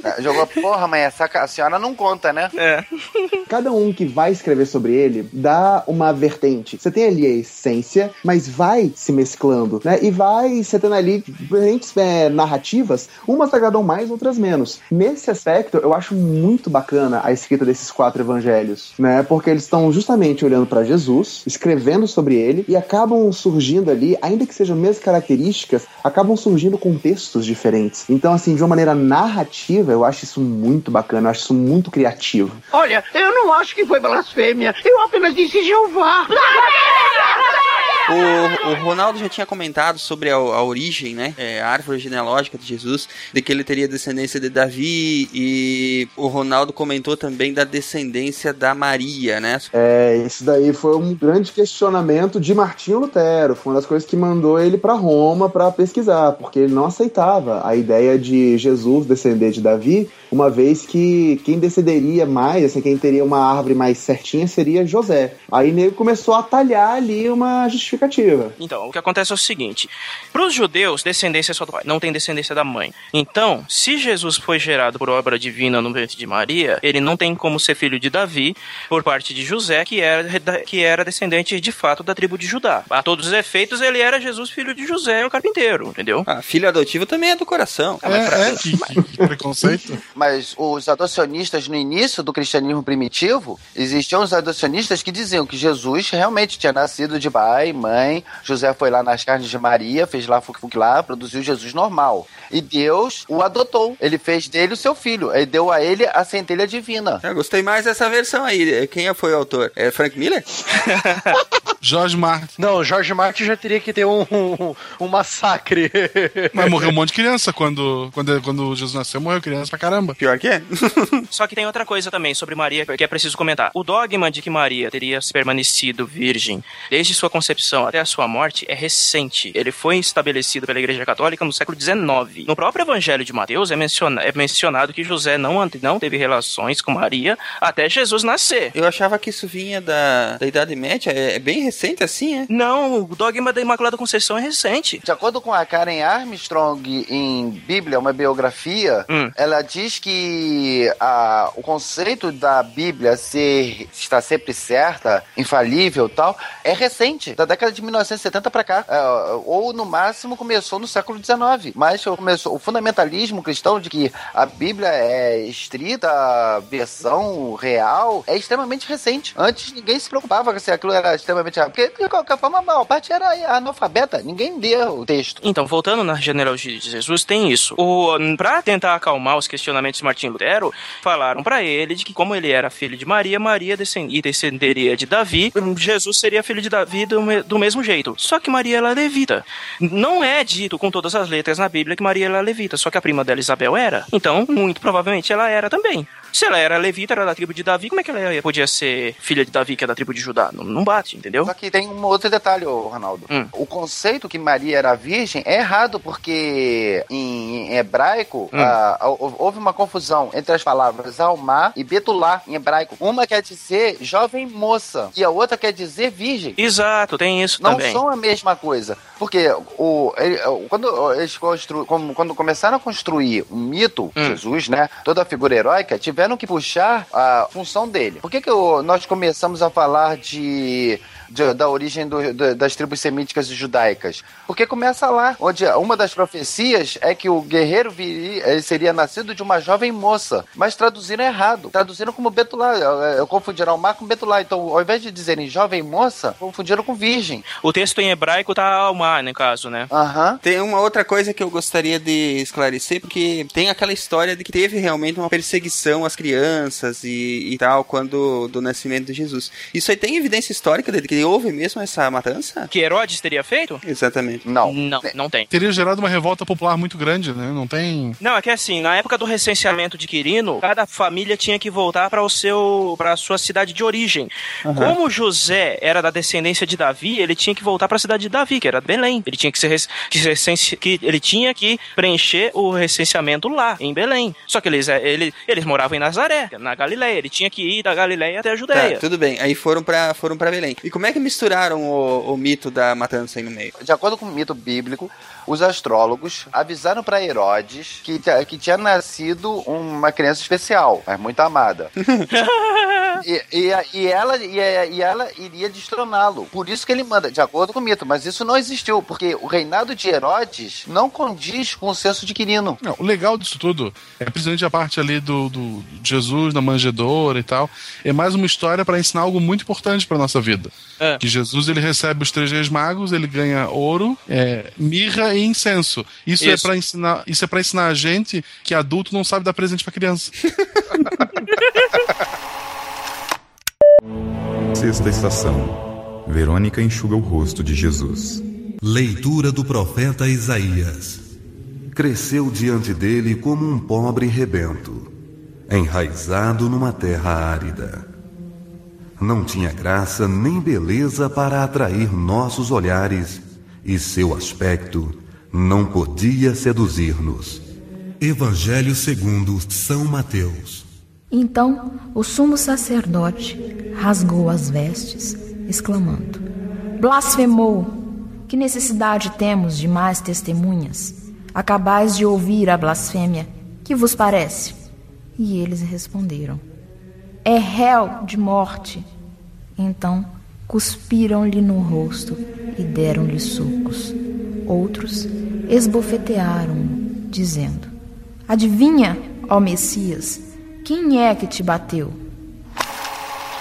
S4: Ah, Jogou, porra, mãe, essa a senhora não conta, né?
S3: É.
S5: Cada um que vai escrever sobre ele dá uma vertente. Você tem ali a essência, mas vai se mesclando, né? E vai você tendo ali diferentes é, narrativas, umas agradam mais, outras menos. Nesse aspecto, eu acho muito bacana a escrita desses quatro evangelhos, né? Porque eles estão justamente olhando para Jesus, escrevendo sobre ele e acabam surgindo ali, ainda que sejam as mesmas características, acabam surgindo contextos diferentes. Então, assim, de uma maneira narrativa, eu acho isso muito bacana, eu acho isso muito criativo.
S11: Olha, eu não acho que foi blasfêmia. Eu apenas disse Jeová.
S1: O, o Ronaldo já tinha comentado sobre a, a origem, né? É, a árvore genealógica de Jesus, de que ele teria descendência de Davi, e o Ronaldo comentou também da descendência da Maria, né?
S5: É, isso daí foi um grande questionamento de Martinho Lutero. Foi uma das coisas que mandou ele para Roma para pesquisar, porque ele não aceitava a ideia de Jesus descender de Davi, uma vez que quem descenderia mais, assim, quem teria uma árvore mais certinha seria José. Aí ele começou a talhar ali uma justificativa justificativa.
S3: Então, o que acontece é o seguinte: para os judeus, descendência é só do pai, não tem descendência da mãe. Então, se Jesus foi gerado por obra divina no ventre de Maria, ele não tem como ser filho de Davi por parte de José, que era, que era descendente de fato da tribo de Judá. A todos os efeitos, ele era Jesus, filho de José, o carpinteiro, entendeu?
S1: Ah, filho adotivo também é do coração.
S2: É, é, que, que preconceito.
S4: Mas os adocionistas no início do cristianismo primitivo, existiam os adocionistas que diziam que Jesus realmente tinha nascido de pai, mãe, José foi lá nas carnes de Maria, fez lá fuque lá, produziu Jesus normal. E Deus o adotou. Ele fez dele o seu filho. Ele deu a ele a centelha divina.
S1: Eu gostei mais dessa versão aí. Quem foi o autor? É Frank Miller?
S2: George Martin.
S6: Não, George Martin já teria que ter um, um, um massacre.
S2: Mas morreu um monte de criança quando, quando, quando Jesus nasceu, morreu criança pra caramba.
S1: Pior que é.
S3: Só que tem outra coisa também sobre Maria que é preciso comentar. O dogma de que Maria teria permanecido virgem desde sua concepção até a sua morte é recente. Ele foi estabelecido pela Igreja Católica no século XIX. No próprio Evangelho de Mateus é, menciona, é mencionado que José não, não teve relações com Maria até Jesus nascer.
S1: Eu achava que isso vinha da, da Idade Média. É, é bem recente assim, é?
S3: Não, o dogma da Imaculada Conceição é recente.
S4: De acordo com a Karen Armstrong em Bíblia, uma biografia,
S3: Hum.
S4: ela diz que a, o conceito da Bíblia ser estar sempre certa, infalível, tal, é recente, da década de 1970 para cá, É, ou no máximo começou no século XIX. Mas começou o fundamentalismo cristão de que a Bíblia é estrita, a versão real é extremamente recente. Antes ninguém se preocupava se aquilo era extremamente porque de qualquer forma a maior parte era analfabeta, ninguém lia o texto.
S3: Então, voltando na genealogia de Jesus, tem isso. O, pra tentar acalmar os questionamentos de Martim Lutero, falaram pra ele de que como ele era filho de Maria, Maria descend e descenderia de Davi, Jesus seria filho de Davi do, do mesmo jeito. Só que Maria ela é levita. Não é dito com todas as letras na Bíblia que Maria ela é levita, só que a prima dela Isabel era. Então, muito provavelmente ela era também. Se ela era levita, era da tribo de Davi, como é que ela podia ser filha de Davi, que é da tribo de Judá? Não, não bate, entendeu?
S4: Só que tem um outro detalhe, Ronaldo.
S3: Hum.
S4: O conceito que Maria era virgem é errado, porque em, em hebraico
S3: Hum.
S4: hou- houve uma confusão entre as palavras almá e betulá em hebraico. Uma quer dizer jovem moça e a outra quer dizer virgem.
S3: Exato, tem isso
S4: Não
S3: também.
S4: são a mesma coisa. Porque o, ele- quando eles constru, quando começaram a construir o mito,
S3: Hum.
S4: Jesus, né? Toda a figura heróica, tiveram que puxar a função dele. Por que, que nós começamos a falar de. De- da origem do- do- das tribos semíticas e judaicas? Porque começa lá, onde uma das profecias é que o guerreiro viria, seria nascido de uma jovem moça, mas traduziram errado. Traduziram como Betulá. Eu confundiram Almar com Betulá. Então, ao invés de dizerem jovem moça, confundiram com virgem.
S3: O texto em hebraico tá Almar, no caso, né?
S4: Aham.
S1: Tem uma outra coisa que eu gostaria de esclarecer, porque tem aquela história de que teve realmente uma perseguição às crianças e, e tal, quando do nascimento de Jesus. Isso aí tem evidência histórica de que houve mesmo essa matança?
S3: Que Herodes teria feito?
S1: Exatamente.
S4: Não.
S3: Não, não tem.
S2: Teria gerado uma revolta popular muito grande, né? Não tem.
S3: Não, é que assim, na época do recenseamento de Quirino, cada família tinha que voltar para o seu para a sua cidade de origem.
S1: Aham.
S3: Como José era da descendência de Davi, ele tinha que voltar para a cidade de Davi, que era Belém. Ele tinha que ser que recense- que ele tinha que preencher o recenseamento lá, em Belém. Só que eles ele, eles moravam em Nazaré, na Galileia. Ele tinha que ir da Galileia até a Judéia.
S1: Tá, tudo bem. Aí foram pra, foram pra Belém. E como é que misturaram o, o mito da matança aí no meio?
S4: De acordo com o mito bíblico, os astrólogos avisaram para Herodes que, que tinha nascido uma criança especial, mas muito amada. e, e, e ela, e, e ela iria destroná-lo. Por isso que ele manda, de acordo com o mito. Mas isso não existiu, porque o reinado de Herodes não condiz com o censo de Quirino.
S2: Não, o legal disso tudo é principalmente a parte ali do, do de Jesus na manjedoura e tal. É mais uma história para ensinar algo muito importante para nossa vida.
S3: É.
S2: Que Jesus ele recebe os três reis magos, ele ganha ouro, é, mirra e incenso. Isso, é
S3: Isso.
S2: para ensinar, isso é para ensinar a gente que adulto não sabe dar presente para criança.
S12: Sexta estação. Verônica enxuga o rosto de Jesus.
S10: Leitura do profeta Isaías. Cresceu diante dele como um pobre rebento, enraizado numa terra árida. Não tinha graça nem beleza para atrair nossos olhares, e seu aspecto não podia seduzir-nos. Evangelho segundo São Mateus.
S13: Então o sumo sacerdote rasgou as vestes, exclamando: blasfemou. Que necessidade temos de mais testemunhas? Acabais de ouvir a blasfêmia. Que vos parece? E eles responderam: É réu de morte. Então cuspiram-lhe no rosto e deram-lhe socos. Outros esbofetearam-no, dizendo: Adivinha, ó Messias, quem é que te bateu?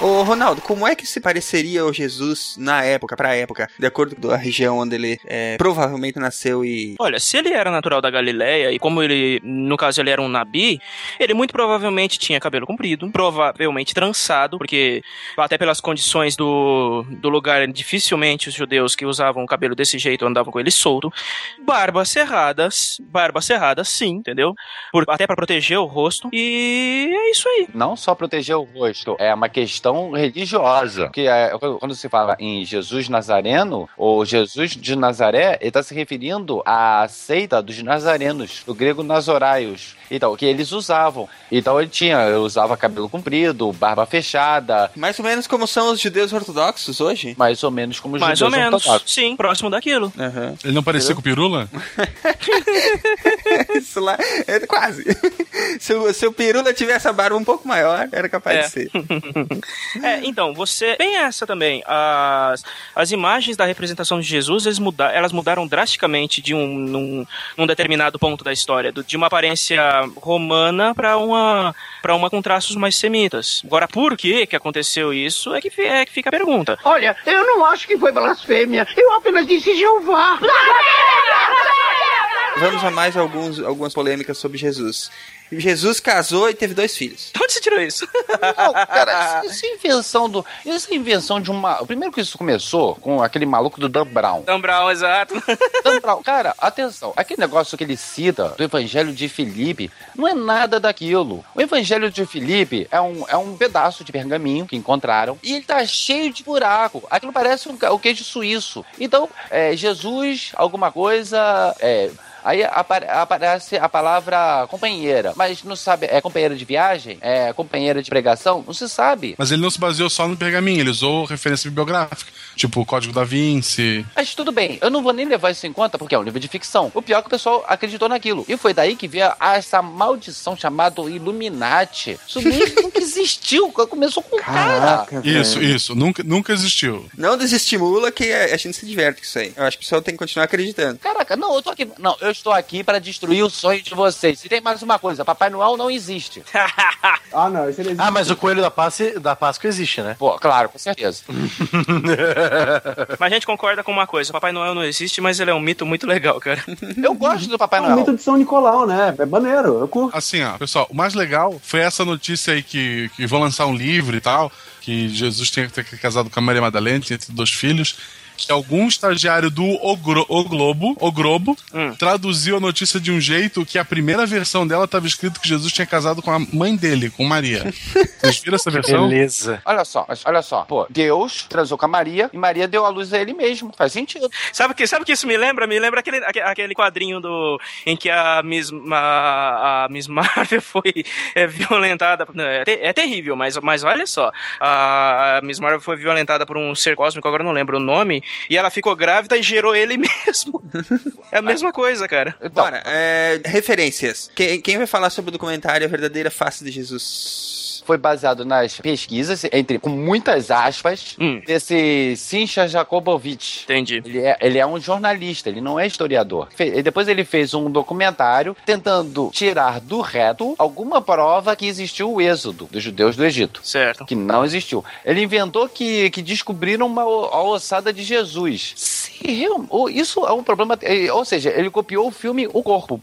S1: Ô, Ronaldo, como é que se pareceria o Jesus na época, pra época, de acordo com a região onde ele é, provavelmente nasceu e.
S3: Olha, se ele era natural da Galileia e como ele, no caso, ele era um nabi, ele muito provavelmente tinha cabelo comprido, provavelmente trançado, porque até pelas condições do, do lugar, dificilmente os judeus que usavam o cabelo desse jeito andavam com ele solto. Barbas cerradas, barba cerrada, sim, entendeu? Por, até para proteger o rosto. E é isso aí.
S4: Não só proteger o rosto, é uma questão religiosa. Que é, quando se fala em Jesus Nazareno, ou Jesus de Nazaré, ele está se referindo à seita dos nazarenos, do grego Nazoraios. Então, que eles usavam. Então ele tinha, usava cabelo comprido, barba fechada.
S1: Mais ou menos como são os judeus ortodoxos hoje?
S4: Mais ou menos como os
S3: Mais
S4: judeus
S3: ou menos,
S4: ortodoxos.
S3: sim, próximo daquilo.
S1: Uhum.
S2: Ele não parecia com o Pirula?
S1: Isso lá é quase. Se o, se o Pirula tivesse a barba um pouco maior, era capaz
S3: É.
S1: de ser.
S3: É, então, você. Bem essa também. As, as imagens da representação de Jesus, eles muda, elas mudaram drasticamente de um num, num determinado ponto da história. do- de uma aparência romana para uma para uma com traços mais semitas. Agora, por que que aconteceu isso é que, é que fica a pergunta.
S11: Olha, eu não acho que foi blasfêmia. Eu apenas disse Jeová.
S1: Vamos a mais alguns, algumas polêmicas sobre Jesus. Jesus casou e teve dois filhos.
S3: Onde você tirou isso?
S4: Não, cara, isso, isso é invenção do. Isso é invenção de uma. Primeiro que isso começou com aquele maluco do Dan Brown.
S3: Dan Brown, exato.
S4: Dan Brown, cara, atenção, aquele negócio que ele cita do Evangelho de Filipe não é nada daquilo. O Evangelho de Filipe é um, é um pedaço de pergaminho que encontraram e ele tá cheio de buraco. Aquilo parece um, queijo suíço. Então, é, Jesus, alguma coisa. É, Aí apare- aparece a palavra companheira, mas não sabe, é companheira de viagem? É companheira de pregação? Não se sabe.
S2: Mas ele não se baseou só no pergaminho, ele usou referência bibliográfica, tipo o Código da Vinci.
S4: Mas tudo bem, eu não vou nem levar isso em conta porque é um livro de ficção. O pior é que o pessoal acreditou naquilo. E foi daí que veio essa maldição chamada Illuminati. Isso nunca existiu, começou com um cara.
S2: Isso, isso, nunca, nunca existiu.
S1: Não desestimula que a, a gente se diverte com isso aí. Eu acho que o pessoal tem que continuar acreditando.
S4: Caraca, não, eu tô aqui. Não, eu estou aqui para destruir o sonho de vocês. E tem mais uma coisa: Papai Noel não existe.
S5: Ah, não, isso ele
S6: Ah, mas o coelho da Páscoa, da Páscoa existe, né?
S4: Pô, claro, com certeza.
S3: Mas a gente concorda com uma coisa: o Papai Noel não existe, mas ele é um mito muito legal, cara.
S4: Eu gosto do Papai
S5: É o mito de São Nicolau, né? É maneiro, eu curto.
S2: Assim, ó, pessoal, o mais legal foi essa notícia aí que, que vão lançar um livro e tal, que Jesus tinha que ter casado com a Maria Madalena, tinha tido dois filhos. Que algum estagiário do O, Gro- O Globo, O Globo, traduziu a notícia de um jeito que a primeira versão dela estava escrito que Jesus tinha casado com a mãe dele, com Maria. Vocês viram essa versão?
S6: Beleza.
S4: Olha só, olha só. Pô, Deus transou com a Maria e Maria deu a luz a ele mesmo. Faz sentido.
S3: Sabe o que, sabe que isso me lembra? Me lembra aquele, aque- aquele quadrinho do, em que a Miss, a, a Miss Marvel foi é, violentada. Não, É, é terrível, mas, mas olha só. A, a Miss Marvel foi violentada por um ser cósmico, agora não lembro o nome, e ela ficou grávida e gerou ele mesmo. É a mesma coisa, cara.
S1: Bora, é, referências. Quem, quem vai falar sobre o documentário A Verdadeira Face de Jesus?
S4: Foi baseado nas pesquisas, entre com muitas aspas, desse Sincha Jakobovich.
S3: Entendi.
S4: Ele é, ele é um jornalista, ele não é historiador. Fe- e depois ele fez um documentário tentando tirar do reto alguma prova que existiu o êxodo dos judeus do Egito.
S3: Certo.
S4: Que não existiu. Ele inventou que, que descobriram uma, a ossada de Jesus. Ou isso é um problema. eh, Ou seja, ele copiou o filme O Corpo,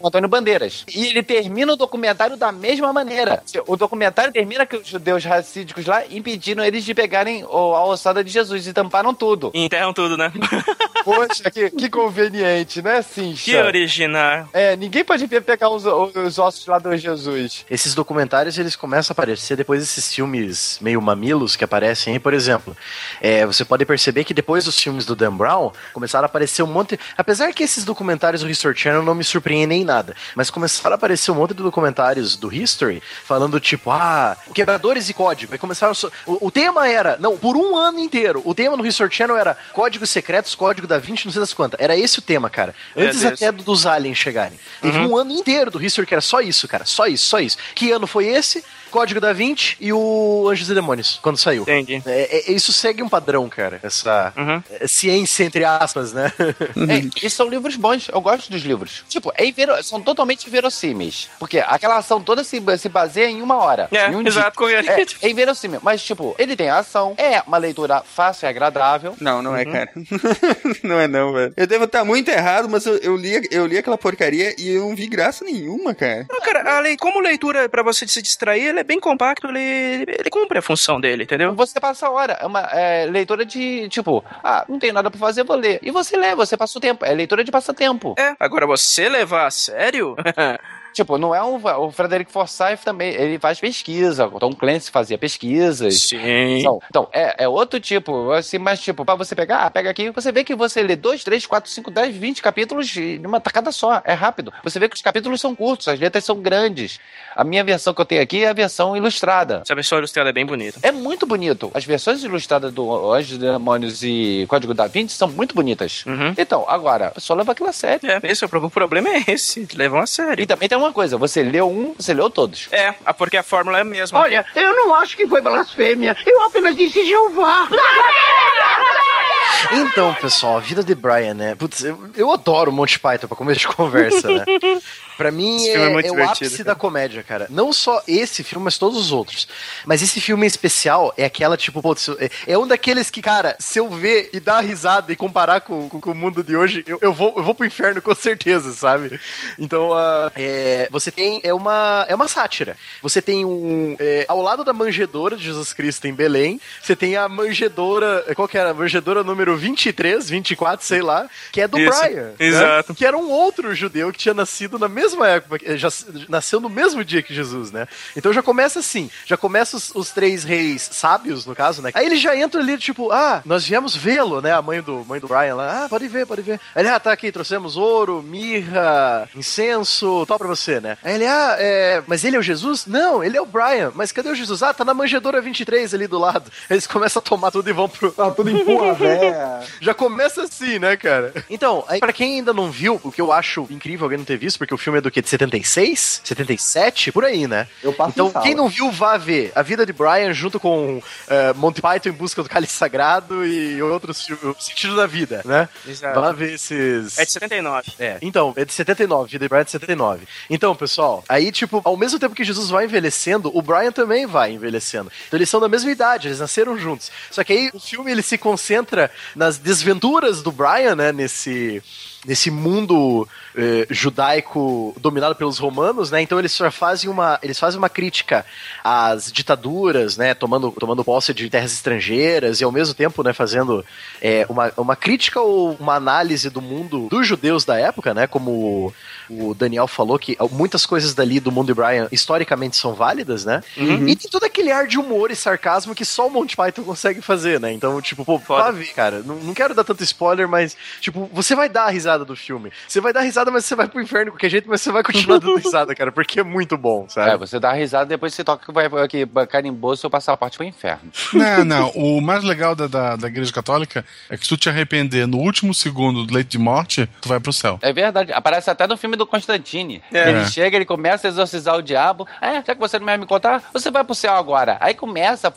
S4: com Antônio Bandeiras. E ele termina o documentário da mesma maneira. O documentário termina que os judeus racídicos lá impediram eles de pegarem a ossada de Jesus e tamparam tudo.
S3: E enterram tudo, né?
S4: Poxa, que, que conveniente, né, Cincha?
S3: Que original.
S4: É, ninguém pode pe- pegar os, os ossos lá do Jesus.
S6: Esses documentários eles começam a aparecer depois desses filmes meio mamilos que aparecem aí, por exemplo. é, você pode perceber que depois dos filmes do Dan Brown, começaram a aparecer um monte. Apesar que esses documentários do History Channel não me surpreendem em nada, mas começaram a aparecer um monte de documentários do History falando tipo, ah, quebradores e código. Começaram. O, o tema era, não, por um ano inteiro, o tema no History Channel era códigos secretos, código da 20, não sei das quantas. Era esse o tema, cara. Antes
S3: Deus.
S6: até dos aliens chegarem. Teve
S3: Uhum.
S6: um ano inteiro do History que era só isso, cara. Só isso, só isso. Que ano foi esse? Código da 20 e o Anjos e Demônios, quando saiu.
S3: Entendi.
S6: É, é- isso segue um padrão, cara. Essa é, ciência, entre aspas, né?
S4: É, e são livros bons, eu gosto dos livros. Tipo, é invero- são totalmente verossímeis. Porque aquela ação toda se, se baseia em uma hora.
S3: É,
S4: em um
S3: exato,
S4: dia. É, é inverossímil. Mas, tipo, ele tem ação, é uma leitura fácil e agradável.
S1: Não, não é,
S4: Uhum.
S1: cara. não é não, velho. Eu devo estar muito errado, mas eu, eu, li, eu li aquela porcaria e eu não vi graça nenhuma, cara.
S3: Não, cara, a lei, como leitura pra você se distrair, ele é bem compacto, ele, ele, cumpre a função dele, entendeu?
S4: Você passa a hora. É uma é, leitura de, tipo, ah, não tenho nada pra fazer, vou ler. E você lê, você passa o tempo. É leitura de passatempo.
S3: É, agora você levar a sério?
S4: Tipo, não é um, o Frederick Forsyth também, ele faz pesquisa, o Tom Clancy fazia pesquisas.
S3: Sim.
S4: Então, então é, é outro tipo, assim, mas tipo, pra você pegar, ah, pega aqui, você vê que você lê 2, 3, 4, 5, 10, 20 capítulos de uma tacada só, é rápido. Você vê que os capítulos são curtos, as letras são grandes. A minha versão que eu tenho aqui é a versão ilustrada.
S3: Essa versão ilustrada é bem bonita.
S4: É muito bonito. As versões ilustradas do Anjos, Demônios e Código da Vinci são muito bonitas. Então, agora, só leva aquilo a sério.
S3: É, esse é o pro- o problema é esse, levam a sério.
S4: E também tem uma coisa, você leu um, você leu todos.
S3: É, ah, porque a fórmula é a mesma.
S11: Olha, eu não acho que foi blasfêmia. Eu apenas disse Jeová.
S6: Então, pessoal, a vida de Brian, né? Putz, eu, eu adoro Monty Python pra começo de conversa, né? Pra mim é,
S3: é
S6: é o ápice
S3: cara.
S6: da comédia, cara. Não só esse filme, mas todos os outros. Mas esse filme em especial é aquela, tipo, putz, é, é um daqueles que, cara, se eu ver e dar risada e comparar com, com, com o mundo de hoje, eu, eu, vou, eu vou pro inferno com certeza, sabe? Então, ah, é, você tem. É uma, é uma sátira. Você tem um. é, ao lado da manjedora de Jesus Cristo em Belém, você tem a manjedora. Qual que era? A manjedora número 23, 24, sei lá, que é do
S3: Isso,
S6: Brian. né?
S3: exato.
S6: Que era um outro judeu que tinha nascido na mesma época, eh, já nasceu no mesmo dia que Jesus, né? Então já começa assim, já começa os, os três reis sábios, no caso, né? Aí ele já entra ali, tipo, ah, nós viemos vê-lo, né? A mãe do, mãe do Brian lá, ah, pode ver, pode ver. Aí ele, ah, tá aqui, trouxemos ouro, mirra, incenso, tal pra você, né? Aí ele, ah, é, mas ele é o Jesus? Não, ele é o Brian, mas cadê o Jesus? Ah, tá na manjedora 23 ali do lado. Eles começam a tomar tudo e vão pro...
S5: Tá tudo em porra, véia.
S6: Já começa assim, né, cara? Então, aí pra quem ainda não viu, o que eu acho incrível alguém não ter visto, porque o filme é do quê? De 76? 77? Por aí, né?
S5: Eu passo
S6: Então, quem não viu, vá ver A Vida de Brian junto com eh, Monty Python em Busca do Cálice Sagrado e outros filmes, O Sentido da Vida, né?
S3: Exato.
S6: Vá ver esses...
S3: É de 79.
S6: É, então, é de 79, Vida de Brian é de 79. Então, pessoal, aí, tipo, ao mesmo tempo que Jesus vai envelhecendo, o Brian também vai envelhecendo. Então, eles são da mesma idade, eles nasceram juntos. Só que aí o filme ele se concentra nas desventuras do Brian, né, nesse nesse mundo eh, judaico dominado pelos romanos, né? Então eles só fazem uma eles fazem uma crítica às ditaduras, né? Tomando tomando posse de terras estrangeiras e ao mesmo tempo, né? Fazendo eh, uma, uma crítica ou uma análise do mundo dos judeus da época, né? Como o Daniel falou que muitas coisas dali do mundo de Brian historicamente são válidas, né?
S3: Uhum.
S6: E tem todo aquele ar de humor e sarcasmo que só o Monty Python consegue fazer, né? Então, tipo, pô, ver, cara. Não, não quero dar tanto spoiler, mas, tipo, você vai dar a risada do filme. Você vai dar risada, mas você vai pro inferno de qualquer jeito, mas você vai continuar dando risada, cara, porque é muito bom, sabe?
S4: É, você dá risada depois você toca que vai que carimbou seu passaporte pro inferno.
S2: Não, não. O mais legal da, da, da Igreja Católica é que se tu te arrepender no último segundo do leito de morte, tu vai pro céu.
S4: É verdade. Aparece até no filme do Constantine.
S2: É.
S4: Ele chega, ele começa a exorcizar o diabo. É, já que você não vai me contar, você vai pro céu agora. Aí começa,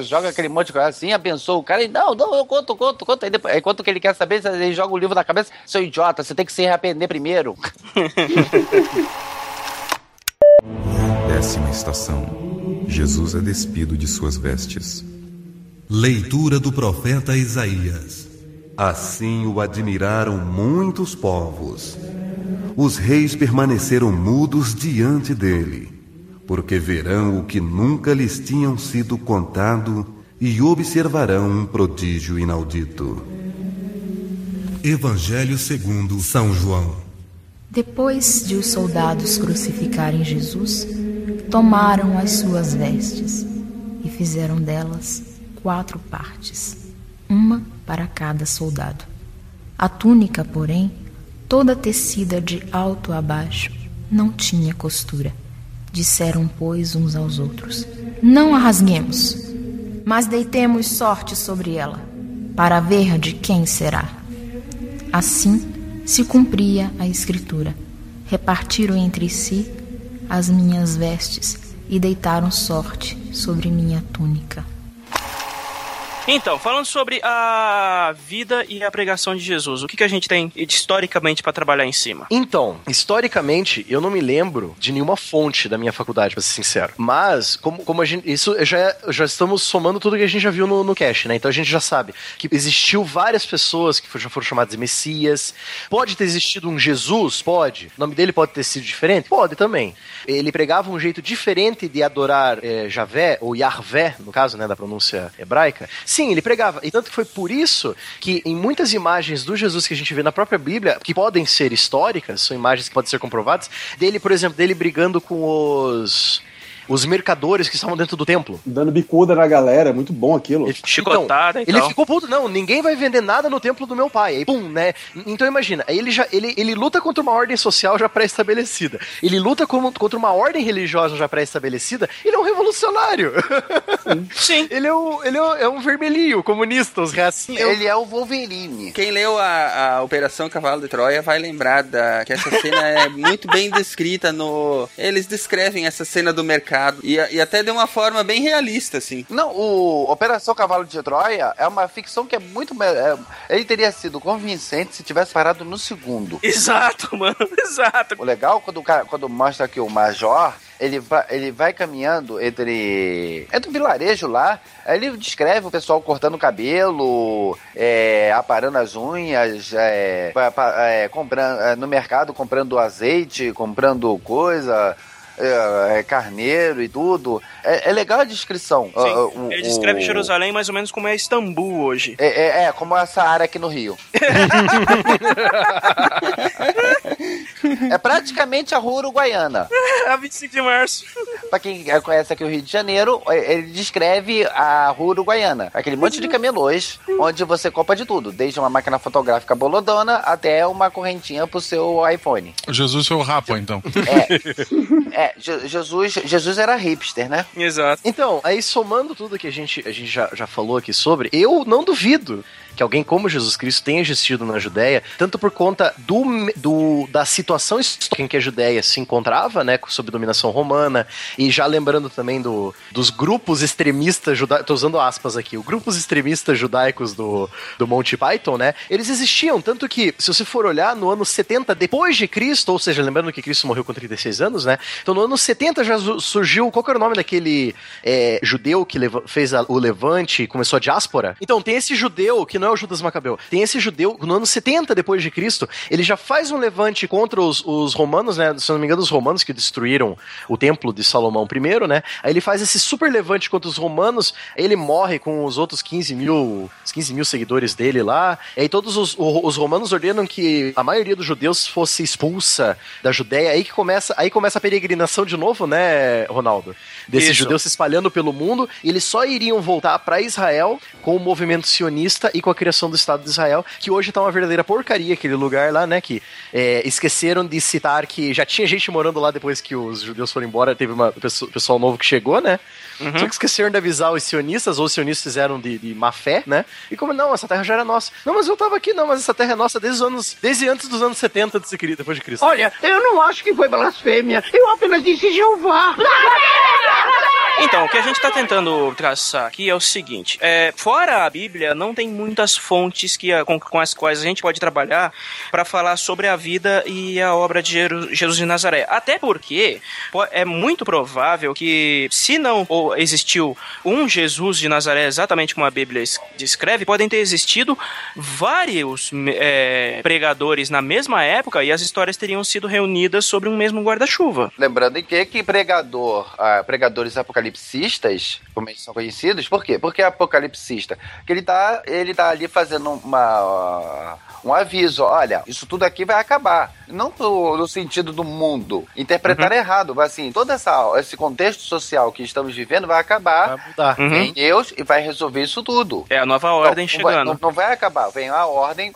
S4: joga aquele monte de coisa assim, abençoa o cara e não, não, eu conto, conto, conto. Aí, depois, aí conta o que ele quer saber, ele joga o livro na cabeça. Seu idiota, você tem que se arrepender primeiro.
S12: Décima estação. Jesus é despido de suas vestes.
S10: Leitura do profeta Isaías. Assim o admiraram muitos povos. Os reis permaneceram mudos diante dele, porque verão o que nunca lhes tinham sido contado e observarão um prodígio inaudito. Evangelho segundo São João.
S13: Depois de os soldados crucificarem Jesus, tomaram as suas vestes e fizeram delas quatro partes, uma para cada soldado. A túnica, porém, toda tecida de alto a baixo, não tinha costura. Disseram, pois, uns aos outros: Não a rasguemos, mas deitemos sorte sobre ela, para ver de quem será. Assim se cumpria a Escritura. Repartiram entre si as minhas vestes e deitaram sorte sobre minha túnica.
S3: Então, falando sobre a vida e a pregação de Jesus, o que, que a gente tem historicamente para trabalhar em cima?
S6: Então, historicamente, eu não me lembro de nenhuma fonte da minha faculdade, pra ser sincero. Mas, como, como a gente. Isso já, é- já estamos somando tudo que a gente já viu no, no cast, né? Então a gente já sabe que existiu várias pessoas que já foram chamadas de Messias. Pode ter existido um Jesus? Pode. O nome dele pode ter sido diferente? Pode também. Ele pregava um jeito diferente de adorar eh, Javé, ou Yahvé, no caso, né, da pronúncia hebraica. Sim, ele pregava. E tanto que foi por isso que em muitas imagens do Jesus que a gente vê na própria Bíblia, que podem ser históricas, são imagens que podem ser comprovadas, dele, por exemplo, dele brigando com os os mercadores que estavam dentro do templo.
S5: Dando bicuda na galera, muito bom aquilo.
S3: Chicotada
S6: Então, ele ficou puto, não, ninguém vai vender nada no templo do meu pai. Aí, pum, né? Então imagina, aí ele já ele, ele luta contra uma ordem social já pré-estabelecida. Ele luta como- contra uma ordem religiosa já pré-estabelecida. Ele é um revolucionário.
S3: Sim.
S6: ele é um, ele é um, é um vermelhinho comunista, os racinhos.
S4: Ele é o Wolverine.
S1: Quem leu a, a Operação Cavalo de Troia vai lembrar da, que essa cena é muito bem descrita no. Eles descrevem essa cena do mercado e, e até de uma forma bem realista, assim.
S4: Não, o Operação Cavalo de Troia é uma ficção que é muito. é- ele teria sido convincente se tivesse parado no segundo.
S3: Exato, mano, exato.
S4: O legal quando, o cara- quando mostra que o Major ele vai, ele vai caminhando entre. Entre o vilarejo lá. Ele descreve o pessoal cortando o cabelo, é, aparando as unhas, é, é, comprando, é, no mercado comprando azeite, comprando coisa. É, é, carneiro e tudo. É, é legal a descrição.
S3: Sim,
S4: Ah, o-
S3: ele descreve
S4: o-
S3: Jerusalém mais ou menos como é Istambul hoje.
S4: É, é, é, como essa área aqui no Rio. é praticamente a rua uruguaiana.
S3: a 25 de março.
S4: Pra quem conhece aqui o Rio de Janeiro, é, ele descreve a rua uruguaiana. Aquele monte de camelôs, onde você compra de tudo. Desde uma máquina fotográfica bolodona até uma correntinha pro seu iPhone.
S2: Jesus foi o rapa, então.
S4: É, Je- Jesus, Jesus era hipster, né?
S3: Exato.
S6: Então, aí somando tudo que a gente, a gente já, já falou aqui sobre, eu não duvido que alguém como Jesus Cristo tenha existido na Judéia, tanto por conta do, do- da situação em que a Judéia se encontrava, né, sob dominação romana, e já lembrando também do, dos grupos extremistas judaicos, tô usando aspas aqui, os grupos extremistas judaicos do, do Monty Python, né, eles existiam, tanto que, se você for olhar, no ano 70 depois de Cristo, ou seja, lembrando que Cristo morreu com 36 anos, né, então no ano 70 já su- surgiu, qual que era o nome daquele é, judeu que fez a- o levante e começou a diáspora? Então, tem esse judeu, que não é o Judas Macabeu, tem esse judeu, no ano 70 depois de Cristo, ele já faz um levante contra os, os romanos, né, se eu não me engano, os romanos que destruíram o templo de Salomão I, né, aí ele faz esse super levante contra os romanos, aí ele morre com os outros 15 mil, os 15 mil seguidores dele lá, e aí todos os, os romanos ordenam que a maioria dos judeus fosse expulsa da Judéia, aí que começa, aí começa a peregrinação de novo, né, Ronaldo? Desses judeus se espalhando pelo mundo, e eles só iriam voltar para Israel com o movimento sionista e com a criação do Estado de Israel, que hoje tá uma verdadeira porcaria aquele lugar lá, né, que é, esqueceram de citar que já tinha gente morando lá depois que os judeus foram embora, teve uma pessoa- pessoal novo que chegou, né?
S3: Uhum.
S6: Só que esqueceram de avisar os sionistas, ou os sionistas fizeram de, de má fé, né? E como, não, essa terra já era nossa. Não, mas eu tava aqui, não, mas essa terra é nossa desde os anos, desde antes dos anos 70 antes de Cristo, depois de Cristo.
S11: Olha, eu não acho que foi blasfêmia. Eu apenas disse Jeová.
S3: Então, o que a gente está tentando traçar aqui é o seguinte: é, fora a Bíblia, não tem muitas fontes que, com, com as quais a gente pode trabalhar para falar sobre a vida e a obra de Jesus de Nazaré. Até porque po- é muito provável que, se não existiu um Jesus de Nazaré exatamente como a Bíblia es- descreve, podem ter existido vários é, pregadores na mesma época e as histórias teriam sido reunidas sobre um mesmo guarda-chuva.
S4: Lembrando em que, que pregador, ah, pregadores apocalipsistas, como eles são conhecidos, por quê? Porque é apocalipsista. Que ele tá, ele tá ali fazendo uma, um aviso, olha, isso tudo aqui vai acabar. Não no, no sentido do mundo. Interpretar errado, mas assim, todo essa, esse contexto social que estamos vivendo vai acabar.
S6: Vai mudar.
S4: Vem
S3: Uhum.
S4: Deus e vai resolver isso tudo.
S3: É a nova ordem
S4: Não, não vai-
S3: chegando.
S4: Não, não vai acabar. Vem a ordem,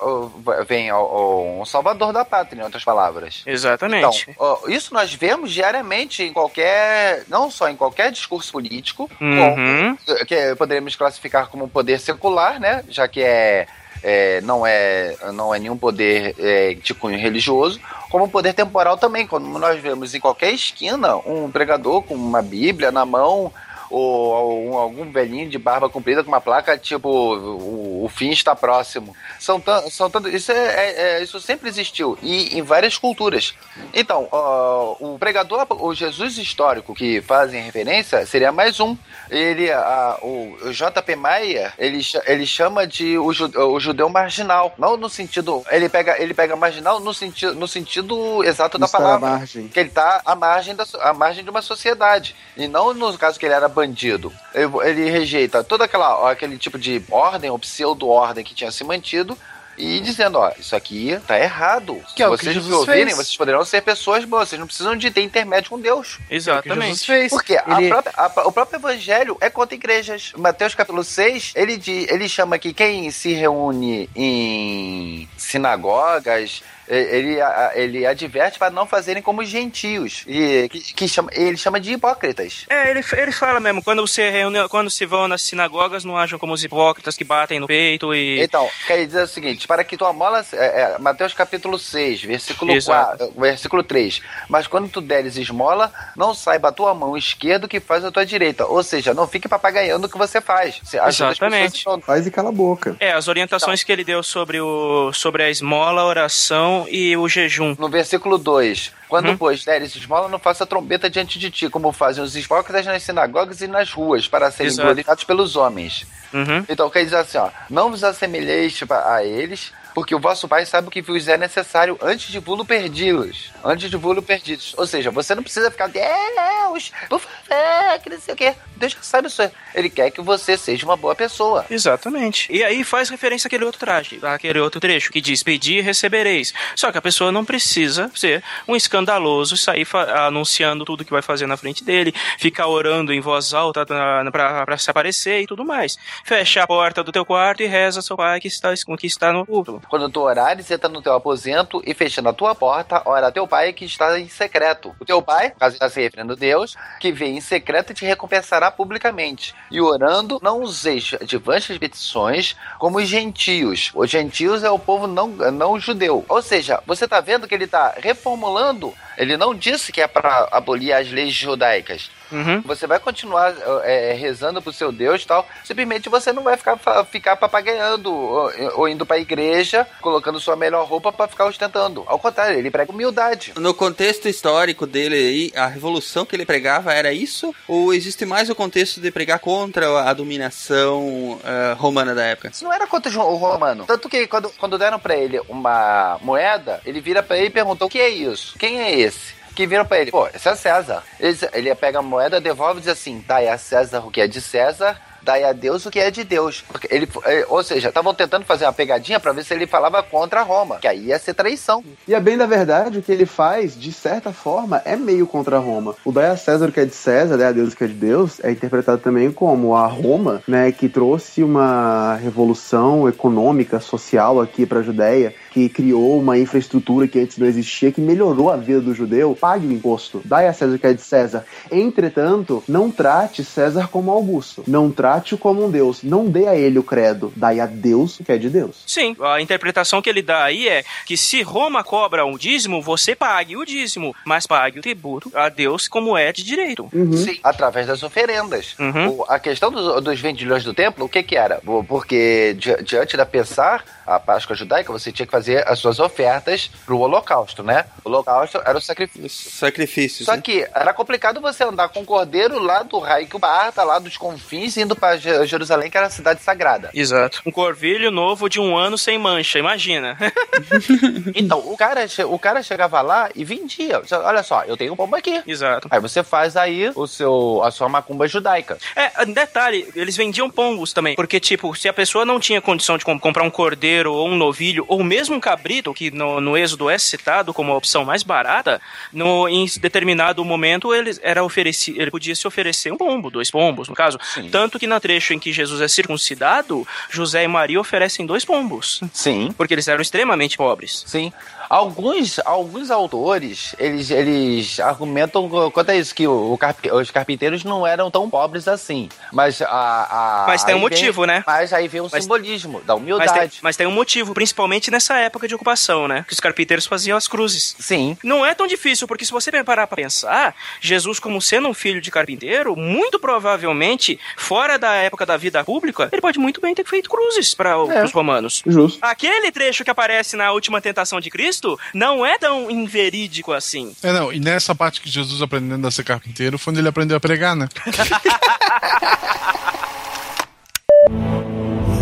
S4: vem ó, um salvador da pátria, em outras palavras.
S3: Exatamente.
S4: Então, isso nós vemos diariamente em qualquer. Não só em qualquer discurso político,
S3: Uhum.
S4: como- que poderíamos classificar como um poder secular, né? Já que é. É, não, é, não é nenhum poder é, de cunho religioso, como um poder temporal também, como nós vemos em qualquer esquina um pregador com uma Bíblia na mão, ou algum, algum velhinho de barba comprida com uma placa tipo o, o fim está próximo. São, tan- são tanto, isso, é, é- é- isso sempre existiu e em várias culturas. Então, ó, o pregador, o Jesus histórico que fazem referência seria mais um. Ele, a- o, o JP Maia, ele, ele chama de o, o judeu marginal, não no sentido, ele pega, ele pega marginal no sentido, no sentido exato da palavra que ele tá à margem, da, à margem de uma sociedade. E não no caso que ele era bandido. Ele, ele rejeita toda aquela aquele tipo de ordem ou pseudo-ordem que tinha se mantido. E dizendo, ó, isso aqui tá errado.
S6: Que é
S4: Se vocês me
S6: Jesus
S4: ouvirem,
S6: fez.
S4: vocês poderão ser pessoas boas. Vocês não precisam de ter intermédio com Deus.
S3: Exatamente.
S6: fez.
S4: Porque a
S6: Ele-
S4: própria- a- o próprio evangelho é contra igrejas. Mateus capítulo 6, ele, ele chama que quem se reúne em sinagogas, ele, a- ele adverte para não fazerem como gentios. E que, que chama, ele chama de hipócritas.
S3: É, ele, ele fala mesmo, quando se reúne, quando se vão nas sinagogas, não ajam como os hipócritas que batem no peito e.
S4: Então, quer dizer o seguinte: para que tua mola. É, é, Mateus capítulo 6, versículo,
S3: Exato.
S4: 4, versículo 3. Mas quando tu deres esmola, não saiba a tua mão esquerda o que faz a tua direita. Ou seja, não fique papagaiando o que você faz. Você
S3: Exatamente.
S5: Faz e cala a boca.
S3: É, as orientações que ele deu sobre, o, sobre a esmola, a oração e o jejum.
S4: No versículo 2, quando,
S3: Uhum.
S4: pois, deres esmola, não faça trombeta diante de ti, como fazem os hipócritas nas sinagogas e nas ruas, para serem
S3: Exato.
S4: glorificados pelos homens.
S3: Uhum.
S4: Então, quer dizer assim, ó, não vos assemelheis a eles, porque o vosso pai sabe o que vos é necessário antes de vulo perdi-los. Antes de vulo perdidos. Ou seja, você não precisa ficar, Deus, por favor, que não sei o quê. Deus já sabe isso. Ele quer que você seja uma boa pessoa.
S3: Exatamente. E aí faz referência àquele outro traje, àquele outro trecho, que diz: Pedir e recebereis. Só que a pessoa não precisa ser um escandaloso sair anunciando tudo que vai fazer na frente dele, ficar orando em voz alta pra se aparecer e tudo mais. Fecha a porta do teu quarto e reza ao seu pai que está, que está no púlpito.
S4: Quando tu orares, entra no teu aposento e fechando a tua porta, ora teu pai que está em secreto. O teu pai, caso está se referindo a Deus, que vê em secreto te recompensará publicamente. E orando, não useis vãs petições como os gentios. Os gentios é o povo não, não judeu. Ou seja, você está vendo que ele está reformulando. Ele não disse que é para abolir as leis judaicas.
S3: Uhum.
S4: Você vai continuar é, rezando pro seu Deus e tal. Simplesmente você não vai ficar, ficar papagaiando ou, ou indo pra igreja, colocando sua melhor roupa pra ficar ostentando. Ao contrário, ele prega humildade.
S1: No contexto histórico dele aí, a revolução que ele pregava era isso? Ou existe mais o contexto de pregar contra a dominação eh, romana da época?
S4: Isso não era contra o romano. Tanto que quando, quando deram pra ele uma moeda, ele vira pra ele e perguntou: o que é isso? Quem é esse? Que viram pra ele, pô, esse é César. Ele, ele pega a moeda, devolve e diz assim: dai a César o que é de César, dai a Deus o que é de Deus. Ele, eh, ou seja, estavam tentando fazer uma pegadinha pra ver se ele falava contra Roma, que aí ia ser traição.
S5: E a bem da verdade, o que ele faz, de certa forma, é meio contra Roma. O dai a César o que é de César, dai a Deus o que é de Deus, é interpretado também como a Roma, né, que trouxe uma revolução econômica, social aqui para a Judéia, que criou uma infraestrutura que antes não existia, que melhorou a vida do judeu, pague o imposto, dai a César o que é de César. Entretanto, não trate César como Augusto, não trate-o como um Deus, não dê a ele o credo, dai a Deus o que é de Deus.
S3: Sim, a interpretação que ele dá aí é que se Roma cobra um dízimo, você pague o dízimo, mas pague o tributo a Deus como é de direito.
S4: Sim, através das oferendas.
S3: Uhum.
S4: O- a questão dos, dos vendilhões do templo, o que que era? O- Porque di- diante da Pessar, a Páscoa judaica, você tinha que fazer as suas ofertas pro holocausto, né? O holocausto era o sacrifício.
S1: Sacrifícios.
S4: Só
S1: né?
S4: que era complicado você andar com o cordeiro lá do raio que parta, lá dos confins, indo Je- Jerusalém, que era a cidade sagrada.
S3: Exato. Um corvilho novo de um ano sem mancha, imagina.
S4: Então, o cara, o cara chegava lá e vendia. Olha só, eu tenho um pombo aqui.
S3: Exato.
S4: Aí você faz aí o seu, a sua macumba judaica.
S3: É, detalhe, eles vendiam pombos também. Porque, tipo, se a pessoa não tinha condição de com- comprar um cordeiro ou um novilho, ou mesmo um cabrito, que no, no êxodo é citado como a opção mais barata, no, em determinado momento ele, era ofereci, ele podia se oferecer um pombo, dois pombos, no caso. Tanto que na trecho em que Jesus é circuncidado, José e Maria oferecem dois pombos.
S4: Sim.
S3: Porque eles eram extremamente pobres.
S4: Sim. Alguns, alguns autores, eles, eles argumentam quanto a isso, que o, o carpi- os carpinteiros não eram tão pobres assim. Mas a. a-
S3: Mas tem um
S4: aí vem-
S3: motivo, né?
S4: Mas aí vem o
S3: Mas-
S4: simbolismo da
S3: Mas
S4: humildade.
S3: tem, mas tem um motivo, principalmente nessa época de ocupação, né? Que os carpinteiros faziam as cruzes.
S4: Sim.
S3: Não é tão difícil, porque se você parar pra pensar, Jesus, como sendo um filho de carpinteiro, muito provavelmente, fora da época da vida pública, ele pode muito bem ter feito cruzes para os romanos.
S5: Justo.
S3: Aquele trecho que aparece na última tentação de Cristo não é tão inverídico assim.
S2: É, não, e nessa parte que Jesus aprendendo a ser carpinteiro foi onde ele aprendeu a pregar, né?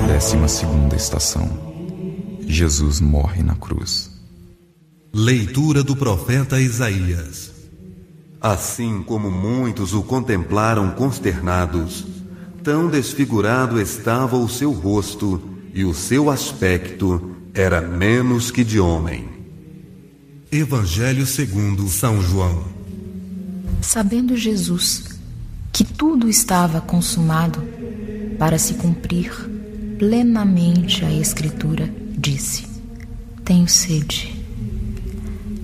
S12: Décima segunda estação. Jesus morre na cruz.
S10: Leitura do profeta Isaías. Assim como muitos o contemplaram consternados, tão desfigurado estava o seu rosto e o seu aspecto era menos que de homem. Evangelho segundo São João.
S13: Sabendo Jesus que tudo estava consumado para se cumprir plenamente a Escritura, disse: Tenho sede.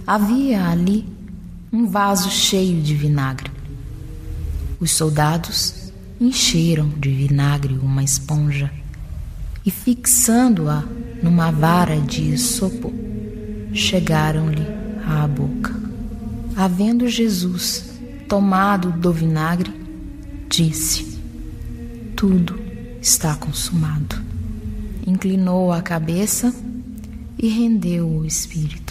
S13: Havia ali um vaso cheio de vinagre. Os soldados encheram de vinagre uma esponja e, fixando-a numa vara de isopo, chegaram-lhe à boca. Havendo Jesus tomado do vinagre, disse: Tudo está consumado. Inclinou a cabeça e rendeu o espírito.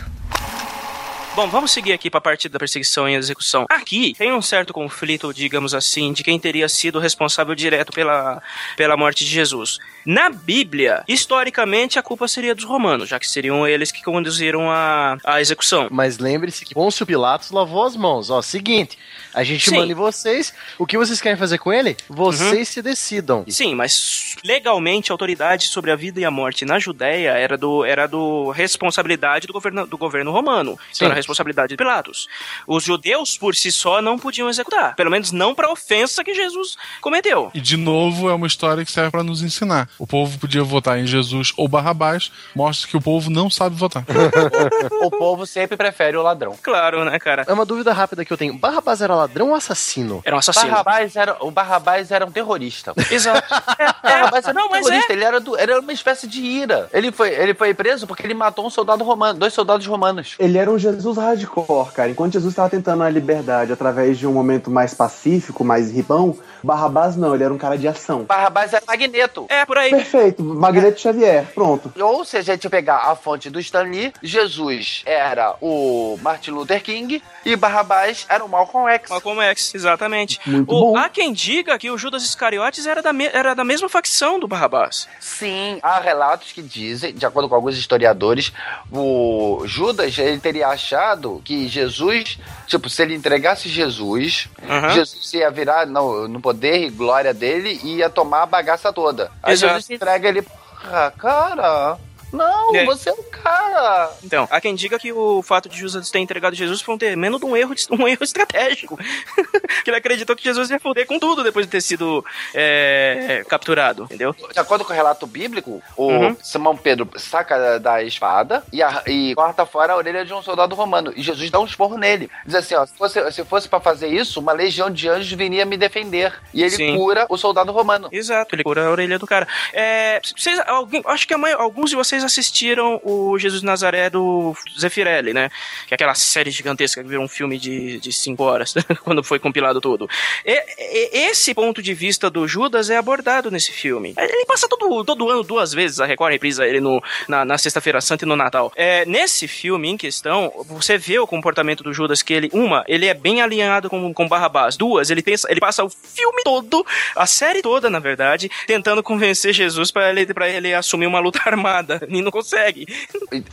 S3: Bom, vamos seguir aqui para a parte da perseguição e execução. Aqui tem um certo conflito, digamos assim, de quem teria sido responsável direto pela, pela morte de Jesus. Na Bíblia, historicamente, a culpa seria dos romanos, já que seriam eles que conduziram a, a execução.
S6: Mas lembre-se que Pôncio Pilatos lavou as mãos. Ó, seguinte, a gente
S3: Sim.
S6: manda em vocês. O que vocês querem fazer com ele? Vocês se decidam.
S3: Sim, mas legalmente a autoridade sobre a vida e a morte na Judéia era do, era do responsabilidade do governo, do governo romano.
S6: Sim.
S3: Então era responsabilidade de Pilatos. Os judeus por si só não podiam executar, pelo menos não para ofensa que Jesus cometeu.
S2: E de novo é uma história que serve para nos ensinar. O povo podia votar em Jesus ou Barrabás, mostra que o povo não sabe votar.
S4: o povo sempre prefere o ladrão.
S3: Claro, né, cara?
S6: É uma dúvida rápida que eu tenho. Barrabás era ladrão ou assassino?
S3: Era um assassino.
S4: Barrabás era, o Barrabás era um terrorista.
S3: Exato.
S4: Barrabás era
S3: Não,
S4: um terrorista,
S3: é.
S4: ele era, do- era uma espécie de ira. Ele foi, ele foi preso porque ele matou um soldado romano, dois soldados romanos.
S5: Ele era um Jesus hardcore, cara. Enquanto Jesus estava tentando a liberdade através de um momento mais pacífico, mais ribão, Barrabás não, ele era um cara de ação.
S4: Barrabás era Magneto.
S3: É, por aí.
S5: Perfeito, Magneto Xavier, pronto.
S4: Ou se a gente pegar a fonte do Stan Lee, Jesus era o Martin Luther King e Barrabás era o Malcolm X.
S3: Malcolm X, exatamente.
S5: Muito
S3: O-
S5: bom.
S3: há quem diga que o Judas Iscariotes era da, me- era da mesma facção do Barrabás.
S4: Sim, há relatos que dizem, de acordo com alguns historiadores, o Judas ele teria achado que Jesus, tipo, se ele entregasse Jesus,
S3: Aham.
S4: Jesus ia virar no, no poder e glória dele e ia tomar a bagaça toda. Aí
S3: Exato.
S4: Jesus entrega ele, porra, cara, não,
S3: aí?
S4: você é um cara.
S3: Então, há quem diga que o fato de Judas ter entregado Jesus foi um tremendo de um erro, de- um erro estratégico. que ele acreditou que Jesus ia foder com tudo depois de ter sido é, capturado, entendeu?
S4: De acordo com o relato bíblico, o
S3: Uhum.
S4: Simão Pedro saca da, da espada e, a- e corta fora a orelha de um soldado romano. E Jesus dá um esporro nele. Diz assim: ó, se fosse, se fosse para fazer isso, uma legião de anjos viria me defender. E ele
S3: Sim.
S4: cura o soldado romano.
S3: Exato, ele cura a orelha do cara. É, vocês, alguém, acho que a maio- alguns de vocês vocês assistiram o Jesus Nazaré do Zeffirelli, né? Que é aquela série gigantesca que virou um filme de, de cinco horas, quando foi compilado tudo. E, e- esse ponto de vista do Judas é abordado nesse filme. Ele passa todo, todo ano duas vezes, a Record reprisa ele no, na, na Sexta-feira Santa e no Natal. É, nesse filme em questão, você vê o comportamento do Judas, que ele, uma, ele é bem alinhado com, com Barrabás. Duas, ele, pensa, ele passa o filme todo, a série toda, na verdade, tentando convencer Jesus pra ele, pra ele assumir uma luta armada. E não consegue.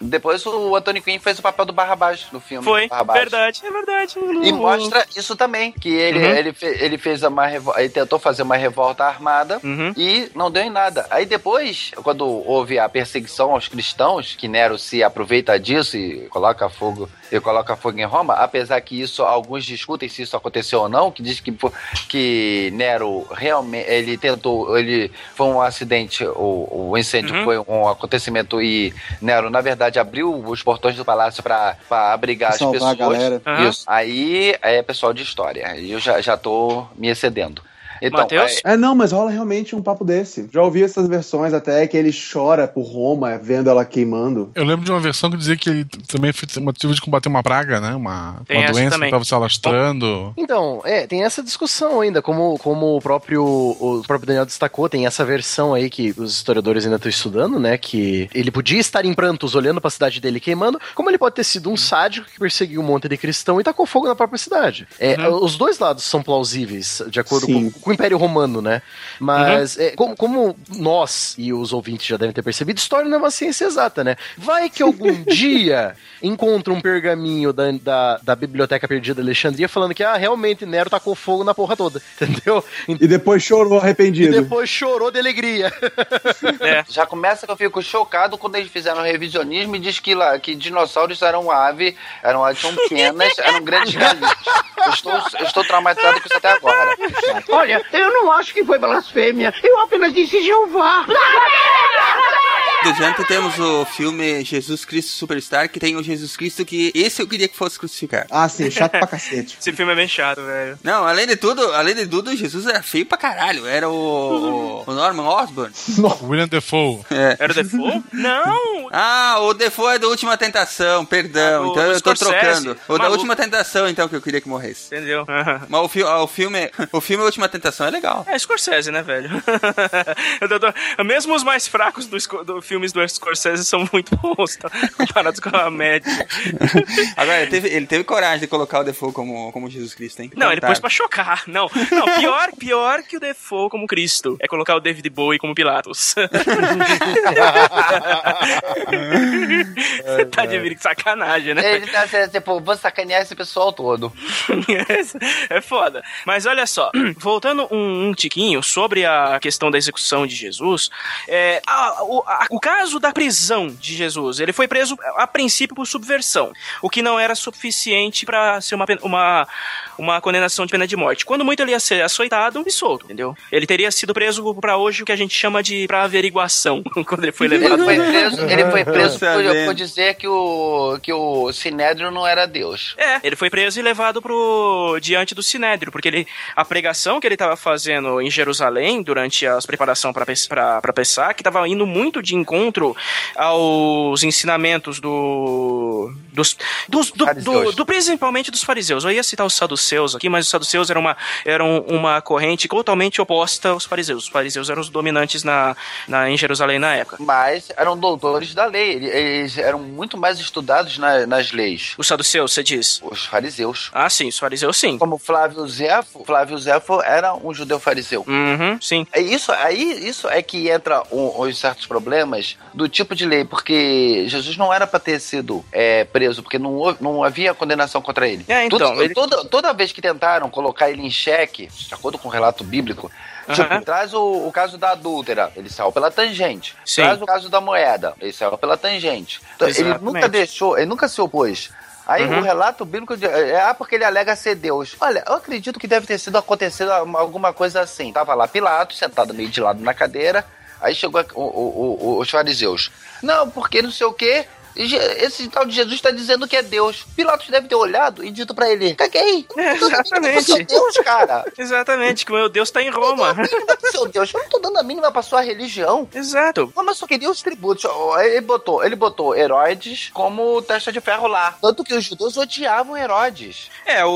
S4: Depois o Anthony Quinn fez o papel do Barrabás no filme.
S3: Foi,
S4: Barrabás.
S3: verdade, é verdade.
S4: E mostra isso também, que ele,
S3: Uhum.
S4: ele, fe- ele fez uma revo- ele tentou fazer uma revolta armada
S3: Uhum.
S4: e não deu em nada. Aí depois, quando houve a perseguição aos cristãos, que Nero se aproveita disso e coloca fogo, e coloca fogo em Roma, apesar que isso alguns discutem se isso aconteceu ou não, que diz que que Nero realmente ele tentou, ele foi um acidente, o, o incêndio
S3: Uhum.
S4: foi um acontecimento e Nero na verdade abriu os portões do palácio para abrigar
S5: Pra
S4: as pessoas.
S5: galera.
S3: Aham.
S4: Isso. Aí é pessoal de história. E eu já, já tô me excedendo. Então,
S3: Matheus?
S4: é-
S5: É, não, mas rola realmente um papo desse. Já ouvi essas versões até que ele chora por Roma vendo ela queimando.
S2: Eu lembro de uma versão que dizia que ele também foi motivo de combater uma praga, né? Uma,
S6: Tem
S2: uma doença que
S6: também.
S2: estava se alastrando.
S6: Então, é, tem essa discussão ainda, como, como o próprio o próprio Daniel destacou, tem essa versão aí que os historiadores ainda estão estudando, né, que ele podia estar em prantos olhando pra cidade dele queimando, como ele pode ter sido um sádico que perseguiu um monte de cristão e tacou fogo na própria cidade. É, Os dois lados são plausíveis, de acordo
S5: Sim.
S6: com, com o Império Romano, né, mas é, como, como nós e os ouvintes já devem ter percebido, história não é uma ciência exata, né, vai que algum dia encontra um pergaminho da, da, da Biblioteca Perdida de Alexandria falando que, ah, realmente Nero tacou fogo na porra toda, entendeu?
S5: E depois chorou
S6: E
S5: arrependido.
S6: depois chorou de alegria.
S4: Já começa que eu fico chocado quando eles fizeram o revisionismo e diz que, lá, que dinossauros eram ave, eram aves pequenas, eram grandes galinhas. Eu estou, eu estou traumatizado com isso até agora.
S11: Olha, eu não acho que foi blasfêmia. Eu apenas disse Jeová.
S1: Adiante temos o filme Jesus Cristo Superstar, que tem o Jesus Cristo que esse eu queria que fosse crucificado.
S5: Ah, sim, chato pra cacete.
S3: Esse filme é bem chato, velho.
S1: Não, além de tudo, além de tudo, Jesus era feio pra caralho. Era o, o Norman Osborn.
S2: William Defoe.
S1: É.
S3: Era o Defoe? Não!
S1: Ah, o Defoe é da Última Tentação, perdão.
S3: Ah, do-
S1: então
S3: do
S1: eu tô
S3: Scorsese.
S1: trocando. O da
S3: Maluco.
S1: Última Tentação, então, que eu queria que morresse.
S3: Entendeu?
S1: Mas o, fi ah, o filme, o filme A Última Tentação é legal.
S3: É Scorsese, né, velho? Mesmo os mais fracos dos do filmes do Scorsese são muito bons, tá? comparados com a média.
S1: Agora, ele teve, ele teve coragem de colocar o Defoe como, como Jesus Cristo, hein?
S3: Não, ele pôs pra chocar. Não, não pior, pior que o Defoe como Cristo é colocar o David Bowie como Pilatos. tá de sacanagem, né?
S4: Ele tá tipo, vou sacanear esse pessoal todo.
S3: é foda. Mas olha só, voltando um, um tiquinho sobre a questão da execução de Jesus, é, a- o, a- o caso da prisão de Jesus, ele foi preso a princípio por subversão, o que não era suficiente pra ser uma, uma, uma condenação de pena de morte. Quando muito ele ia ser açoitado e solto, entendeu? Ele teria sido preso pra hoje o que a gente chama de pra averiguação, quando ele foi levado.
S4: Ele foi preso, ele foi preso por, por dizer que o, que o Sinédrio não era Deus.
S3: É, ele foi preso e levado pro diante do Sinédrio, porque ele a pregação que ele estava fazendo em Jerusalém durante as preparação para para Pessah, que estava indo muito de encontro aos ensinamentos do dos, dos do, do, do- principalmente dos fariseus. Eu ia citar os saduceus aqui, mas os saduceus eram uma eram uma corrente totalmente oposta aos fariseus. Os fariseus eram os dominantes na, na em Jerusalém na época.
S4: Mas eram doutores da lei. Ele- Eles eram muito mais estudados na- nas leis.
S3: Os saduceus, você diz?
S4: Os fariseus.
S3: Ah, sim, os fariseus sim.
S4: Como Flávio Zéfo. Flávio Zéfo era um judeu fariseu.
S3: Uhum, sim.
S4: É isso, aí isso é que entra um- os certos problemas do tipo de lei, porque Jesus não era para ter sido é, preso, porque não, houve- não havia condenação contra ele.
S3: É, então,
S4: Tudo-
S3: ele-
S4: toda, toda vez que tentaram colocar ele em xeque, de acordo com o relato bíblico, tipo, traz o, o caso da adúltera, ele saiu pela tangente.
S3: Sim.
S4: Traz o caso da moeda, ele saiu pela tangente. Então, ele nunca deixou, ele nunca se opôs. Aí
S3: Uhum.
S4: o relato bíblico de, é ah, porque ele alega ser Deus. Olha, eu acredito que deve ter sido acontecido alguma coisa assim. Tava lá Pilatos, sentado meio de lado na cadeira, aí chegou o- o- o- os fariseus. Não, porque não sei o quê. Esse tal de Jesus tá dizendo que é Deus. Pilatos deve ter olhado e dito pra ele: caguei.
S3: É, exatamente.
S4: Seu Deus, cara.
S3: Exatamente, que o meu Deus tá em Roma.
S4: Seu Deus, eu não tô dando a mínima pra sua religião.
S3: Exato.
S4: Mas só queria os tributos. Ele botou, ele botou Herodes como testa de ferro lá. Tanto que os judeus odiavam Herodes.
S3: É, o,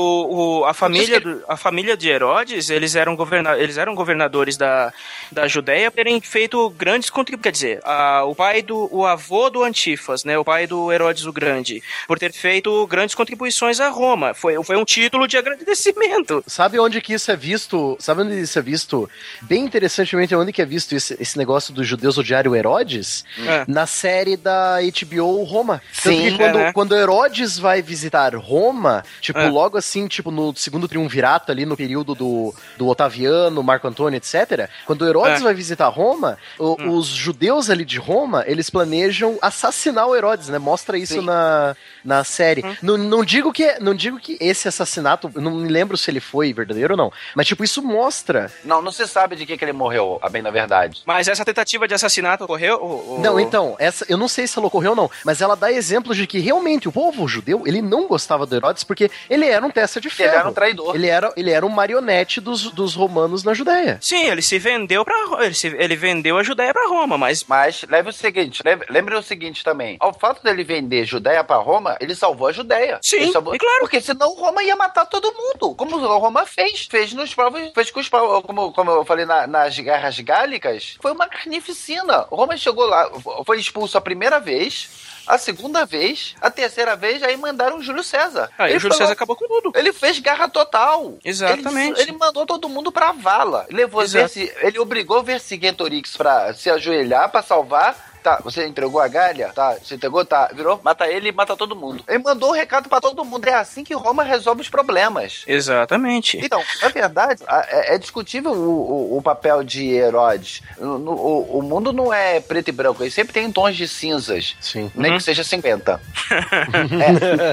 S3: o- a, família do- a família de Herodes, eles eram, governa, eles eram governadores da, da Judéia, terem feito grandes contribuições. Quer dizer, a- o pai do. o avô do Antifas, né? O pai do Herodes o Grande, por ter feito grandes contribuições a Roma. Foi, foi um título de agradecimento.
S6: Sabe onde que isso é visto? Sabe onde isso é visto? Bem interessantemente, onde que é visto esse, esse negócio dos judeus odiarem o Herodes?
S3: É.
S6: Na série da HBO Roma.
S4: Sim,
S6: quando,
S3: é, né?
S6: quando Herodes vai visitar Roma, tipo,
S3: É.
S6: logo assim, tipo, no segundo triunvirato ali, no período do, do Otaviano, Marco Antônio, etc. Quando Herodes
S3: É.
S6: vai visitar Roma, o-
S3: Hum.
S6: os judeus ali de Roma, eles planejam assassinar o Herodes, né? Mostra isso
S4: Sim.
S6: na, na série.
S3: Hum.
S6: Não, não digo que não digo que esse assassinato, não me lembro se ele foi verdadeiro ou não, mas tipo isso mostra.
S4: Não, não se sabe de que, que ele morreu, a bem na verdade.
S3: Mas essa tentativa de assassinato ocorreu? o- o-
S6: Não, então, essa eu não sei se ela ocorreu ou não, mas ela dá exemplos de que realmente o povo judeu, ele não gostava do Herodes porque ele era um testa de ferro.
S4: Ele era um traidor.
S6: Ele era, ele era um marionete dos, dos romanos na Judéia.
S3: Sim, ele se vendeu para ele, se- ele vendeu a Judéia para Roma, mas
S4: Mas leve o seguinte, leve- lembre o seguinte também. Ao fato dele vender Judéia pra Roma, ele salvou a Judéia.
S3: Sim,
S4: salvou-
S3: claro.
S4: Porque senão Roma ia matar todo mundo. Como Roma fez. Fez nos povos. Fez com os povos. Como, como eu falei na- nas guerras gálicas. Foi uma carnificina. Roma chegou lá, foi expulso a primeira vez. A segunda vez, a terceira vez, aí mandaram Júlio César.
S3: aí
S4: Ele
S3: o Júlio
S4: falou-
S3: César acabou com tudo.
S4: Ele fez garra total.
S3: Exatamente.
S4: Ele, ele mandou todo mundo pra vala. Levou
S3: Exato.
S4: Ele obrigou Vercingetorix pra se ajoelhar pra salvar. Tá, você entregou a galha? Tá, você entregou? Tá, virou? Mata ele e mata todo mundo. Ele mandou o recado pra todo mundo. É assim que Roma resolve os problemas.
S3: Exatamente.
S4: Então, na verdade, é, é discutível o, o- o papel de Herodes. No- no- o, o mundo não é preto e branco, ele sempre tem tons de cinzas.
S6: Sim.
S4: Nem
S3: Uhum.
S4: que seja 50.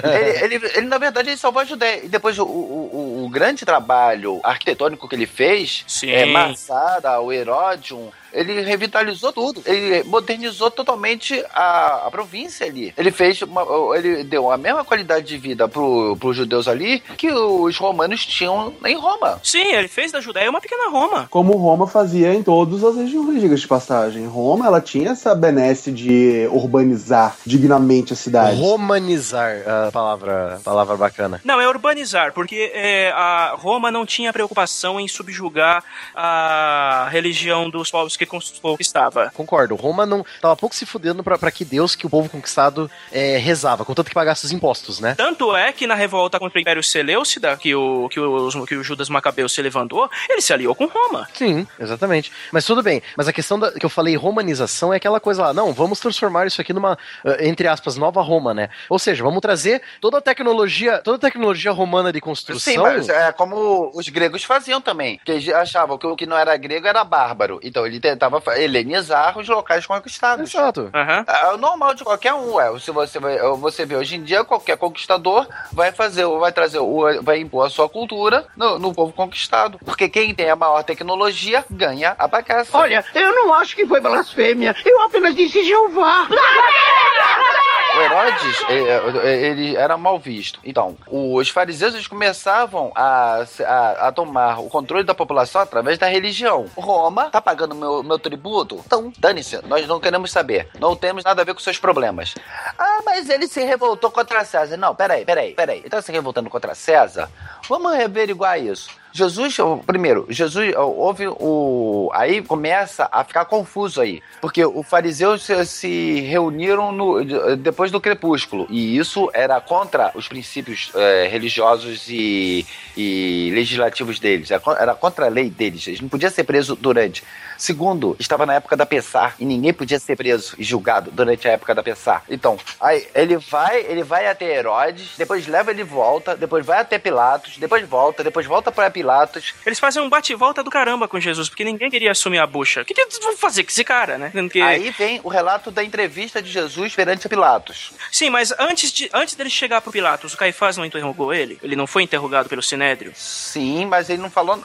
S4: É, ele, ele- ele, na verdade, ele salvou a Judéia. E depois, o, o- grande trabalho arquitetônico que ele fez,
S3: Sim.
S4: é, Massara, o Heródium, ele revitalizou tudo. Ele modernizou totalmente a, a província ali. Ele fez uma, ele deu a mesma qualidade de vida pro, pros judeus ali que os romanos tinham em Roma.
S3: Sim, ele fez da Judéia uma pequena Roma.
S5: Como Roma fazia em todas as regiões, diga de passagem. Roma, ela tinha essa benesse de urbanizar dignamente a cidade.
S6: Romanizar, a palavra, palavra bacana.
S3: Não, é urbanizar, porque é, a Roma não tinha preocupação em subjugar a religião dos povos que conquistava.
S6: Concordo. Roma não tava pouco se fudendo pra, pra que Deus, que o povo conquistado é, rezava, contanto que pagasse os impostos, né?
S3: Tanto é que na revolta contra o Império Seleucida, que o, que o, que o Judas Macabeu se levantou, ele se aliou com Roma.
S6: Sim, exatamente. Mas tudo bem. Mas a questão da, que eu falei romanização é aquela coisa lá, não, vamos transformar isso aqui numa, eh, entre aspas, nova Roma, né? Ou seja, vamos trazer toda a tecnologia, toda a tecnologia romana de construção.
S4: Sim, mas é como os gregos faziam também. Que eles achavam que o que não era grego era bárbaro. Então ele tentava helenizar os locais conquistados.
S6: Exato.
S3: Aham.
S4: É o normal de qualquer um, é. Se você vai, você vê hoje em dia, qualquer conquistador vai fazer, vai trazer, vai impor a sua cultura no, no povo conquistado. Porque quem tem a maior tecnologia ganha a bagaça.
S11: Olha, eu não acho que foi blasfêmia. Eu apenas disse Jeová.
S4: O Herodes, eh, eh, ele era mal visto. Então, os fariseus eles começavam a, a, a tomar o controle da população através da religião. Roma tá pagando meu, meu tributo? Então, dane-se, nós não queremos saber. Não temos nada a ver com seus problemas. Ah, mas ele se revoltou contra César. Não, peraí, peraí, peraí. Ele tá se revoltando contra César? Vamos averiguar isso. Jesus, primeiro, Jesus, houve o. Aí começa a ficar confuso aí. Porque os fariseus se, se reuniram no- de- depois do crepúsculo. E isso era contra os princípios eh, religiosos e, e legislativos deles. Era, con- era contra a lei deles. Eles não podiam ser presos durante. Segundo, estava na época da Pessar e ninguém podia ser preso e julgado durante a época da Pessar. Então, aí ele vai, ele vai até Herodes, depois leva ele volta, depois vai até Pilatos, depois volta, depois volta pra Pilatos.
S3: Eles fazem um bate-volta do caramba com Jesus, porque ninguém queria assumir a bucha. O que, que eles vão fazer com esse cara, né? Que...
S4: Aí vem o relato da entrevista de Jesus perante Pilatos.
S3: Sim, mas antes, de, antes dele chegar pro Pilatos, o Caifás não interrogou ele? Ele não foi interrogado pelo Sinédrio?
S4: Sim, mas ele não falou.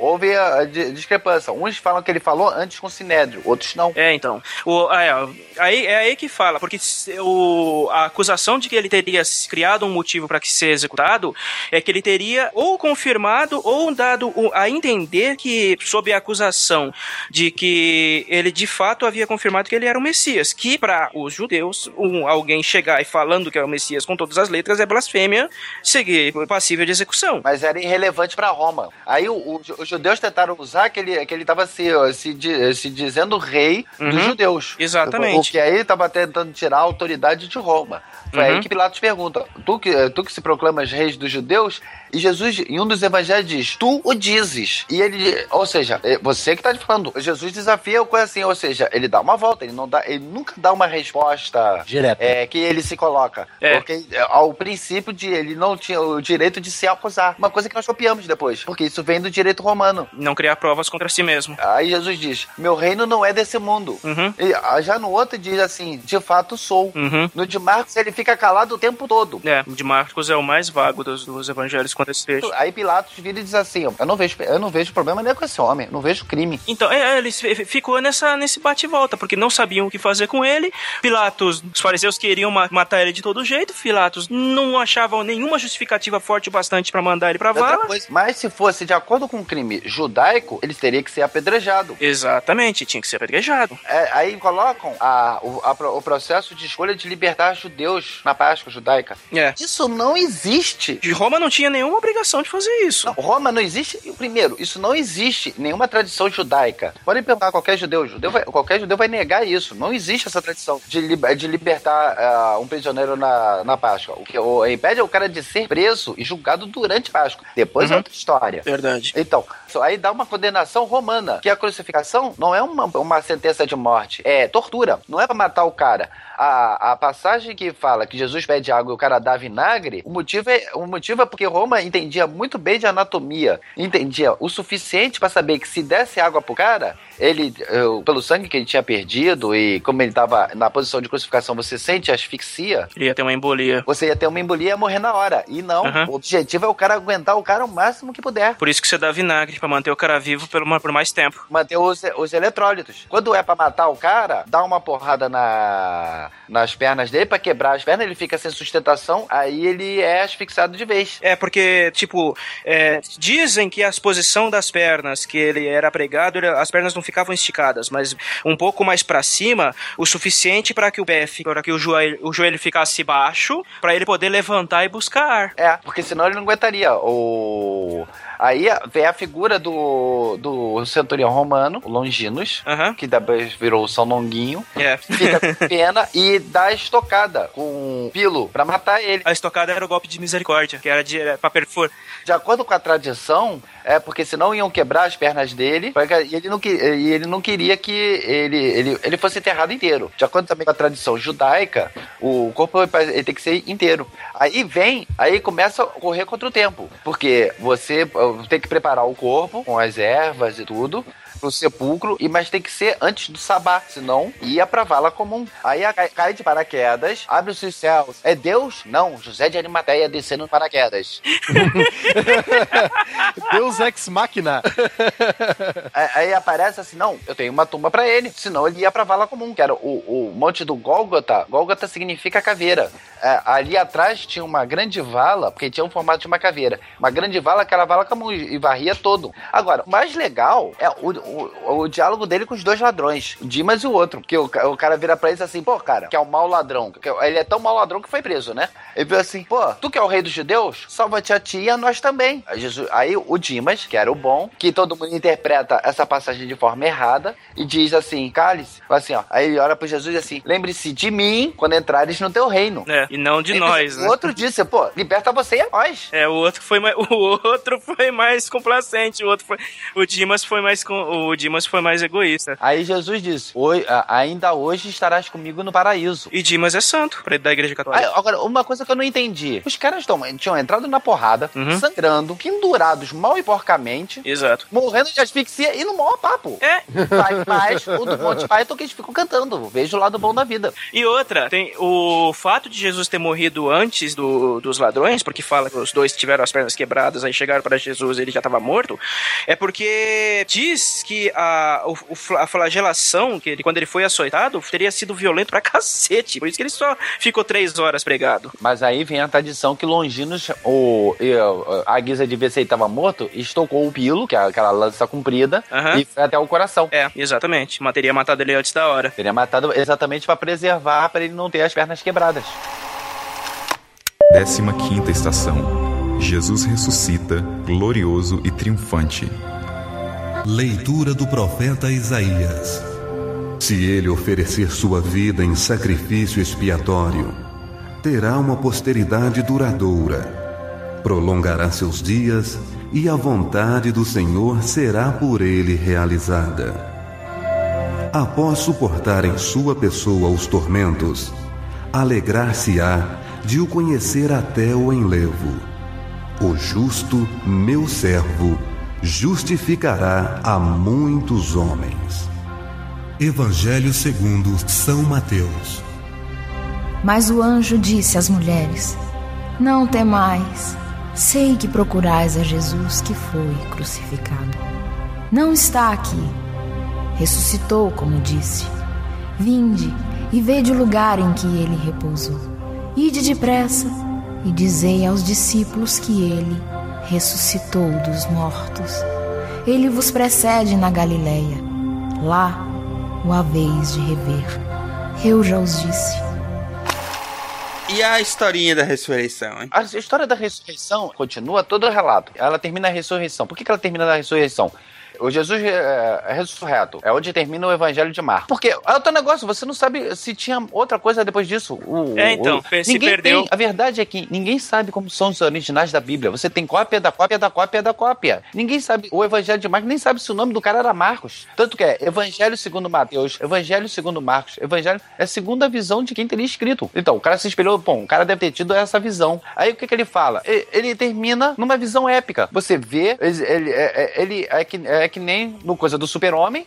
S4: Houve a di- discrepância. Uns falam que ele falou antes com o Sinédrio, outros não.
S3: É, então. O, ah, é, aí, é aí que fala, porque o, a acusação de que ele teria criado um motivo para que ser executado é que ele teria ou confirmado ou dado a entender que, sob a acusação de que ele de fato havia confirmado que ele era o Messias, que para os judeus, um, alguém chegar e falando que é o Messias com todas as letras é blasfêmia, seguir passível de execução.
S4: Mas era irrelevante para Roma. Aí o- o- os judeus tentaram usar que ele, que ele tava se, se, se dizendo rei dos
S3: Uhum.
S4: judeus.
S3: Exatamente.
S4: O que aí estava tentando tirar a autoridade de Roma. Foi
S3: Uhum.
S4: aí que Pilatos pergunta: tu que, tu que se proclamas reis dos judeus? E Jesus, em um dos evangelhos, diz: Tu o dizes. E ele, ou seja, é você que tá falando. Jesus desafia o coisa assim, ou seja, ele dá uma volta, ele não dá, ele nunca dá uma resposta
S6: Direta.
S4: é, que ele se coloca.
S3: É.
S4: Porque é, ao princípio de ele não tinha o direito de se acusar. Uma coisa que nós copiamos depois, porque isso vem do direito romano.
S3: Não criar provas contra si mesmo.
S4: Aí Jesus diz: Meu reino não é desse mundo.
S3: Uhum.
S4: E ah, já no outro diz assim: De fato sou.
S3: Uhum.
S4: No de Marcos ele fica calado o tempo todo.
S3: É, o de Marcos é o mais vago dos, dos evangelhos trecho.
S4: Aí Pilatos vira e diz assim: Eu não vejo, eu não vejo problema nem com esse homem, não vejo crime.
S3: Então, é, é, ele fi- ficou nessa, nesse bate e volta, porque não sabiam o que fazer com ele. Pilatos, os fariseus queriam ma- matar ele de todo jeito. Pilatos não achavam nenhuma justificativa forte o bastante pra mandar ele pra vala.
S4: coisa, Mas se fosse de acordo com o crime judaico, ele teria que ser apedrejado.
S3: Exatamente, tinha que ser apedrejado.
S4: É, aí colocam a- o, a o processo de escolha de libertar judeus na Páscoa judaica.
S3: É.
S4: Isso não existe.
S3: De Roma não tinha nenhuma obrigação de fazer isso.
S4: Não, Roma não existe. Primeiro, isso não existe nenhuma tradição judaica. Podem perguntar a qualquer judeu, judeu vai- qualquer judeu vai negar isso. Não existe essa tradição de, liber- de libertar ah, um prisioneiro na, na Páscoa. O que o, impede é o cara de ser preso e julgado durante a Páscoa. Depois é
S3: Uhum.
S4: outra história.
S3: Verdade.
S4: Então, aí dá uma condenação romana, que a crucificação não é uma, uma sentença de morte, é tortura, não é pra matar o cara. A, a passagem que fala que Jesus pede água e o cara dá vinagre, o motivo é, o motivo é porque Roma entendia muito bem de anatomia, entendia o suficiente pra saber que se desse água pro cara, ele, eh, pelo sangue que ele tinha perdido e como ele tava na posição de crucificação, você sente asfixia,
S3: Ele ia ter uma embolia.
S4: você ia ter uma embolia e morrer na hora. E não,
S3: Aham.
S4: o objetivo é o cara aguentar o cara o máximo que puder.
S3: Por isso que você dá vinagre, pra manter o cara vivo por, uma- por mais tempo.
S4: manter os, os eletrólitos. Quando é pra matar o cara, dá uma porrada na, nas pernas dele pra quebrar as pernas, ele fica sem sustentação, aí ele é asfixiado de vez.
S3: É, porque, tipo, é, dizem que a posição das pernas, que ele era pregado, ele- as pernas não ficavam esticadas, mas um pouco mais pra cima, o suficiente pra que o pé, para que o joelho, o joelho ficasse baixo, pra ele poder levantar e buscar ar.
S4: É, porque senão ele não aguentaria. O... Aí vem a figura do, do centurião romano, o Longinos,
S3: Aham.
S4: que depois virou o São Longuinho,
S3: É.
S4: fica com pena e dá a estocada com um pilo pra matar ele.
S3: A estocada era o golpe de misericórdia, que era de era pra perfor.
S4: De acordo com a tradição, é porque senão iam quebrar as pernas dele e ele não, e ele não queria que ele, ele, ele fosse enterrado inteiro. De acordo também com a tradição judaica, o corpo ele tem que ser inteiro. Aí vem, aí começa a correr contra o tempo, porque você uh, tem que preparar o corpo com as ervas e tudo pro sepulcro, e mas tem que ser antes do sabá, senão ia pra vala comum. Aí a- cai, de paraquedas, abre-se os céus. É Deus? Não, José de Arimateia descendo paraquedas.
S6: Deus ex machina.
S4: Aí aparece assim, não, eu tenho uma tumba pra ele. Senão ele ia pra vala comum, que era o, o monte do Gólgota. Gólgota significa caveira. É, ali atrás tinha uma grande vala, porque tinha um formato de uma caveira. Uma grande vala, aquela vala comum, e varria todo. Agora, o mais legal é o, o, o diálogo dele com os dois ladrões, o Dimas e o outro. Que o, o cara vira pra eles assim, pô, cara, que é o mau ladrão. Que ele é tão mau ladrão que foi preso, né? Ele viu assim, pô, tu que é o rei dos judeus? Salva-te a ti e a nós também. Aí, Jesus- aí o Dimas, que era o bom, que todo mundo interpreta essa passagem de forma errada, e diz assim, cálice, assim, ó. Aí ele olha pro Jesus e assim, lembre-se de mim quando entrares no teu reino.
S3: É, e não de
S4: Ele-
S3: nós,
S4: o
S3: né?
S4: outro disse, pô, liberta você e a nós.
S3: É, o outro foi mais, o outro foi mais complacente, o outro foi, o Dimas foi mais com, o Dimas foi mais egoísta.
S4: Aí Jesus disse: "Oi, a- ainda hoje estarás comigo no paraíso.
S3: E Dimas é santo, pra da igreja
S4: Aí,
S3: católica.
S4: agora, uma coisa que eu não entendi. Os caras tão, tinham entrado na porrada,
S3: Uhum.
S4: sangrando, pendurados mal e porcamente,
S3: Exato.
S4: morrendo de asfixia e no maior papo.
S3: É.
S4: Mas, mas o do Monty Python que eles ficam cantando. Vejo o lado bom da vida.
S3: E outra, tem o fato de Jesus ter morrido antes do- dos ladrões, porque fala que os dois tiveram as pernas quebradas, aí chegaram para Jesus e ele já estava morto, é porque diz que a, o- a flagelação, que ele, quando ele foi açoitado, teria sido violento pra cacete. Por isso que ele só ficou três horas pregado.
S4: Mas aí vem a tradição que Longinos, o, a guisa de ver se ele estava morto, estocou o pilo, que é aquela lança comprida,
S3: Aham.
S4: e foi até o coração.
S3: É, exatamente. Mas teria matado ele antes da hora.
S4: Teria matado exatamente para preservar, para ele não ter as pernas quebradas.
S12: Décima quinta estação. Jesus ressuscita, glorioso e triunfante.
S10: Leitura do profeta Isaías. Se ele oferecer sua vida em sacrifício expiatório, terá uma posteridade duradoura, prolongará seus dias e a vontade do Senhor será por ele realizada. Após suportar em sua pessoa os tormentos, alegrar-se-á de o conhecer até o enlevo. O justo, meu servo, justificará a muitos homens. Evangelho segundo São Mateus.
S13: Mas o anjo disse às mulheres: Não temais, sei que procurais a Jesus que foi crucificado. Não está aqui. Ressuscitou, como disse. Vinde e vede o lugar em que ele repousou. Ide depressa e dizei aos discípulos que ele ressuscitou dos mortos. Ele vos precede na Galileia. Lá o haveis de rever. Eu já os disse.
S1: E a historinha da ressurreição, hein?
S4: A história da ressurreição continua todo o relato. Ela termina a ressurreição. Por que, que ela termina na ressurreição? O Jesus é, é ressurreto. É onde termina o Evangelho de Marcos. Porque é outro negócio, você não sabe se tinha outra coisa depois disso. O-
S3: É, então,
S4: o-
S3: se
S4: ninguém
S3: perdeu.
S4: tem- a verdade é que ninguém sabe como são os originais da Bíblia. Você tem cópia da cópia da cópia da cópia. Ninguém sabe. O Evangelho de Marcos nem sabe se o nome do cara era Marcos. Tanto que é Evangelho segundo Mateus, Evangelho segundo Marcos, Evangelho é a segunda visão de quem teria escrito. Então, o cara se espelhou, bom, o cara deve ter tido essa visão. Aí o que, que ele fala? E- Ele termina numa visão épica. Você vê, ele, ele, é, é- ele é, que, é que nem no coisa do Super-Homem,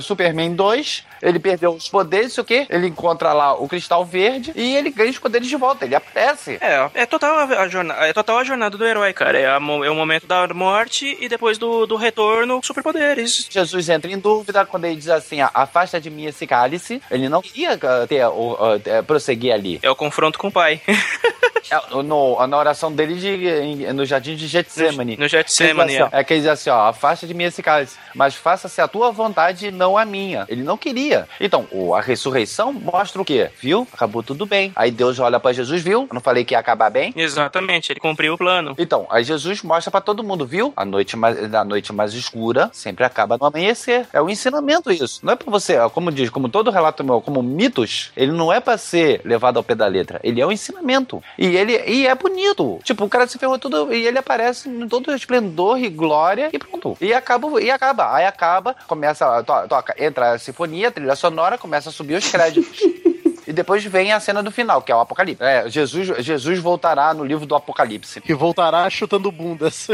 S4: Superman 2, ele perdeu os poderes, sei o quê? Ele encontra lá o cristal verde e ele ganha os poderes de volta, ele aparece.
S3: É, é total a, a jornada, é total a jornada do herói, cara. É, a é o momento da morte e depois do, do retorno, superpoderes.
S4: Jesus entra em dúvida quando ele diz assim: "Ah, afasta de mim esse cálice. Ele não queria ah, ter, o- ah, eh, prosseguir ali.
S3: É o confronto com o pai.
S4: É, no- na oração dele de- no jardim de Getsemane.
S3: No Getsemane,
S4: Ele diz assim, ó, É que ele diz assim: ó, afasta de mim esse cálice, mas faça-se a tua vontade e não a minha. Ele não queria. Então, a ressurreição mostra o quê? Viu? Acabou tudo bem. Aí Deus olha pra Jesus, viu? Eu não falei que ia acabar bem?
S3: Exatamente, ele cumpriu o plano.
S4: Então, aí Jesus mostra pra todo mundo, viu? A noite mais, a noite mais escura sempre acaba no amanhecer. É o ensinamento isso. Não é pra você, como diz, como todo relato meu, como mitos, ele não é pra ser levado ao pé da letra. Ele é um ensinamento. E ele e é bonito. Tipo, o cara se ferrou tudo e ele aparece em todo esplendor e glória e pronto. E acaba, e acaba. Aí acaba, começa, to- toca, entra a sinfonia, trilha sonora, começa a subir os créditos. E depois vem a cena do final, que é o Apocalipse. É, Jesus, Jesus voltará no livro do Apocalipse.
S6: E voltará chutando bundas.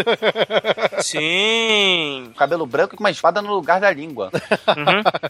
S3: Sim.
S4: Cabelo branco com uma espada no lugar da língua.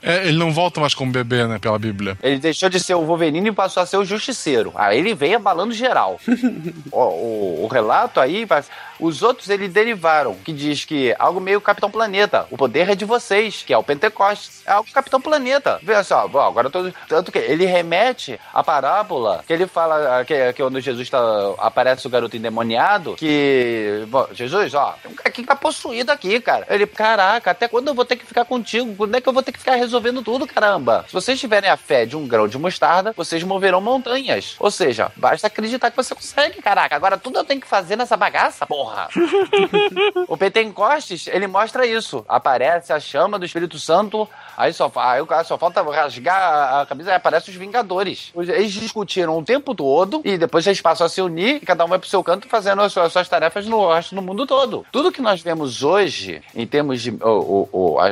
S2: É, ele não volta mais como bebê, né, pela Bíblia.
S4: Ele deixou de ser o Wolverine e passou a ser o Justiceiro. Aí ele veio abalando geral. o, o- o relato aí, vai- os outros eles derivaram, que diz que algo meio Capitão Planeta. O poder é de vocês, que é o Pentecostes. É algo Capitão Planeta. Vê só, bom, agora eu tô, tanto que ele remete à parábola que ele fala ah, que, que quando Jesus tá, aparece o garoto endemoniado, que bom, Jesus, ó, tem um cara que tá possuído aqui, cara. Ele, caraca, até quando eu vou ter que ficar contigo? Quando é que eu vou ter que ficar resolvendo tudo, caramba? Se vocês tiverem a fé de um grão de mostarda, vocês moverão montanhas. Ou seja, basta acreditar que você consegue, caraca. Agora tudo eu tenho que fazer nessa bagaça, porra. o Pentecostes, ele mostra isso. Aparece a chama do Espírito Santo, aí só, aí só falta rasgar a- a camisa e aparece os Vingadores. Autores. Eles discutiram o tempo todo e depois eles passam a se unir e cada um vai pro seu canto fazendo as suas, as suas tarefas no resto do mundo todo. Tudo que nós vemos hoje, em termos de. O, o, o, a,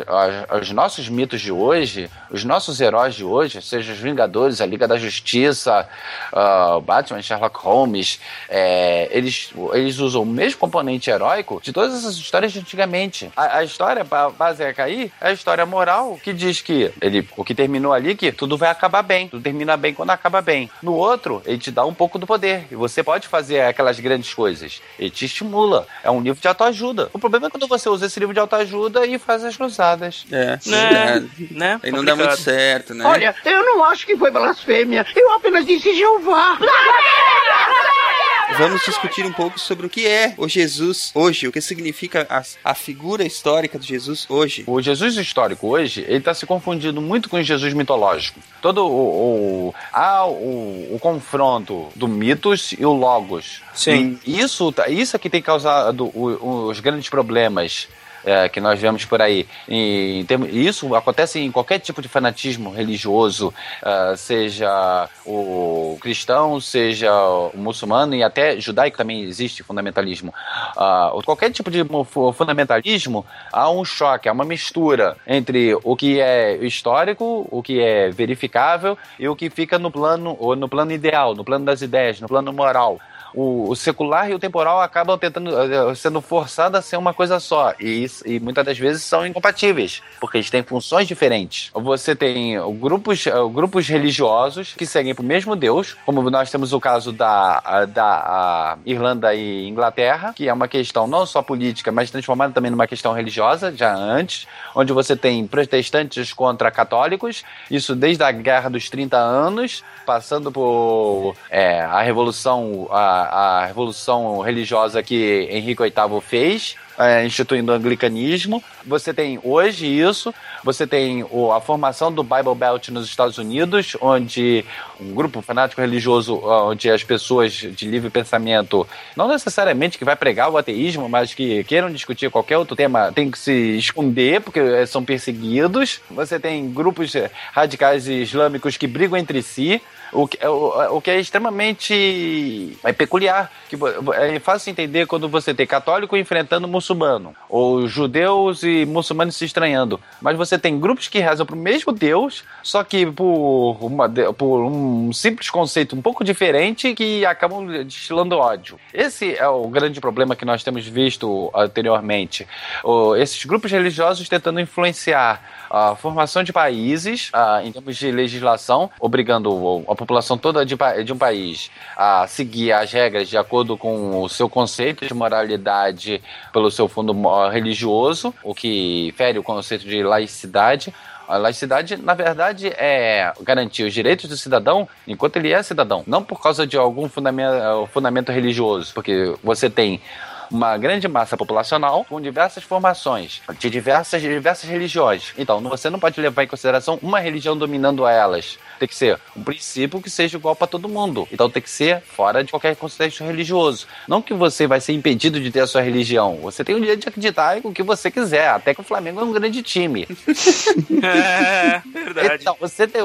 S4: a, os nossos mitos de hoje, os nossos heróis de hoje, seja os Vingadores, a Liga da Justiça, uh, Batman, Sherlock Holmes, é, eles, eles usam o mesmo componente heróico de todas essas histórias de antigamente. A, a história básica aí é a história moral que diz que ele, o que terminou ali, que tudo vai acabar bem, tudo termina bem quando acaba bem. No outro, ele te dá um pouco do poder e você pode fazer aquelas grandes coisas. Ele te estimula. É um livro de autoajuda. O problema é quando você usa esse livro de autoajuda e faz as cruzadas.
S1: É,
S3: né? né?
S1: Aí não dá muito certo, né?
S11: Olha, eu não acho que foi blasfêmia. Eu apenas disse Jeová.
S1: Vamos discutir um pouco sobre o que é o Jesus hoje, o que significa a, a figura histórica de Jesus hoje.
S4: O Jesus histórico hoje, ele está se confundindo muito com o Jesus mitológico. Todo o, o, há o, o confronto do mitos e o logos.
S3: Sim.
S4: E isso, tá, isso é que tem causado os grandes problemas é, que nós vemos por aí. E, isso acontece em qualquer tipo de fanatismo religioso, uh, seja o cristão, seja o muçulmano e até judaico também existe fundamentalismo. Uh, qualquer tipo de fundamentalismo há um choque, há uma mistura entre o que é histórico, o que é verificável e o que fica no plano ou no plano ideal, no plano das ideias, no plano moral o, o, secular e o temporal acabam tentando eh, sendo forçados a ser uma coisa só. E, e muitas das vezes são incompatíveis, porque eles têm funções diferentes. Você tem grupos, eh, grupos religiosos que seguem para o mesmo Deus, como nós temos o caso da, da Irlanda e Inglaterra, que é uma questão não só política, mas transformada também numa questão religiosa, já antes, onde você tem protestantes contra católicos, isso desde a Guerra dos 30 Anos, passando por é, a Revolução. A, a, revolução religiosa que Henrique VIII fez, é, instituindo o anglicanismo. Você tem hoje isso, você tem o, a formação do Bible Belt nos Estados Unidos, onde um grupo fanático religioso, onde as pessoas de livre pensamento, não necessariamente que vai pregar o ateísmo, mas que queiram discutir qualquer outro tema, tem que se esconder porque são perseguidos. Você tem grupos radicais islâmicos que brigam entre si. O o, o que é extremamente é peculiar. Que é fácil entender quando você tem católico enfrentando muçulmano, ou judeus e muçulmanos se estranhando. Mas você tem grupos que rezam para o mesmo Deus, só que por, uma, por um simples conceito um pouco diferente que acabam destilando ódio. Esse é o grande problema que nós temos visto anteriormente. O, esses grupos religiosos tentando influenciar a formação de países uh, em termos de legislação, obrigando a população toda de, de um país a seguir as regras de acordo com o seu conceito de moralidade pelo seu fundo religioso, o que fere o conceito de laicidade. A laicidade, na verdade, é garantir os direitos do cidadão enquanto ele é cidadão, não por causa de algum fundamento, fundamento religioso, porque você tem uma grande massa populacional com diversas formações, de diversas, diversas religiões. Então, você não pode levar em consideração uma religião dominando elas. Tem que ser um princípio que seja igual para todo mundo. Então tem que ser fora de qualquer contexto religioso. Não que você vai ser impedido de ter a sua religião. Você tem o direito de acreditar em o que você quiser. Até que o Flamengo é um grande time.
S3: é, verdade.
S4: Então, você tem,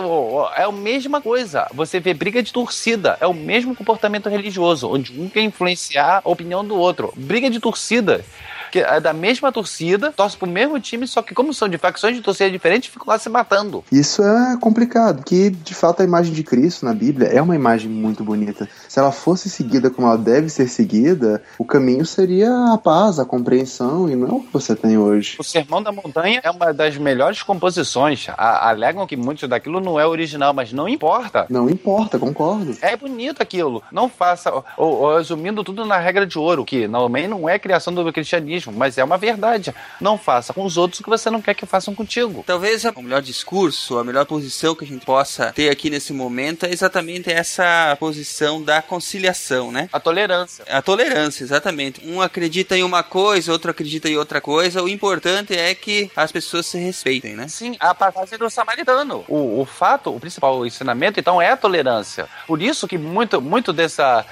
S4: é a mesma coisa. Você vê briga de torcida. É o mesmo comportamento religioso, onde um quer influenciar a opinião do outro. Briga de torcida que é da mesma torcida, torce pro mesmo time, só que como são de facções de torcida diferentes, ficam lá se matando.
S5: Isso é complicado, que de fato a imagem de Cristo na Bíblia é uma imagem muito bonita. Se ela fosse seguida como ela deve ser seguida, o caminho seria a paz, a compreensão, e não o que você tem hoje.
S4: O Sermão da Montanha é uma das melhores composições. A, alegam que muito daquilo não é original, mas não importa.
S5: Não importa, concordo.
S4: É bonito aquilo. Não faça, ou, ou resumindo tudo na regra de ouro, que também não é criação do cristianismo mas é uma verdade. Não faça com os outros o que você não quer que façam contigo.
S1: Talvez o melhor discurso, a melhor posição que a gente possa ter aqui nesse momento é exatamente essa posição da conciliação, né?
S4: A tolerância.
S1: A tolerância, exatamente. Um acredita em uma coisa, outro acredita em outra coisa. O importante é que as pessoas se respeitem, né?
S4: Sim, a passagem do samaritano. O, o fato, o principal ensinamento, então, é a tolerância. Por isso que muito, muito dessa,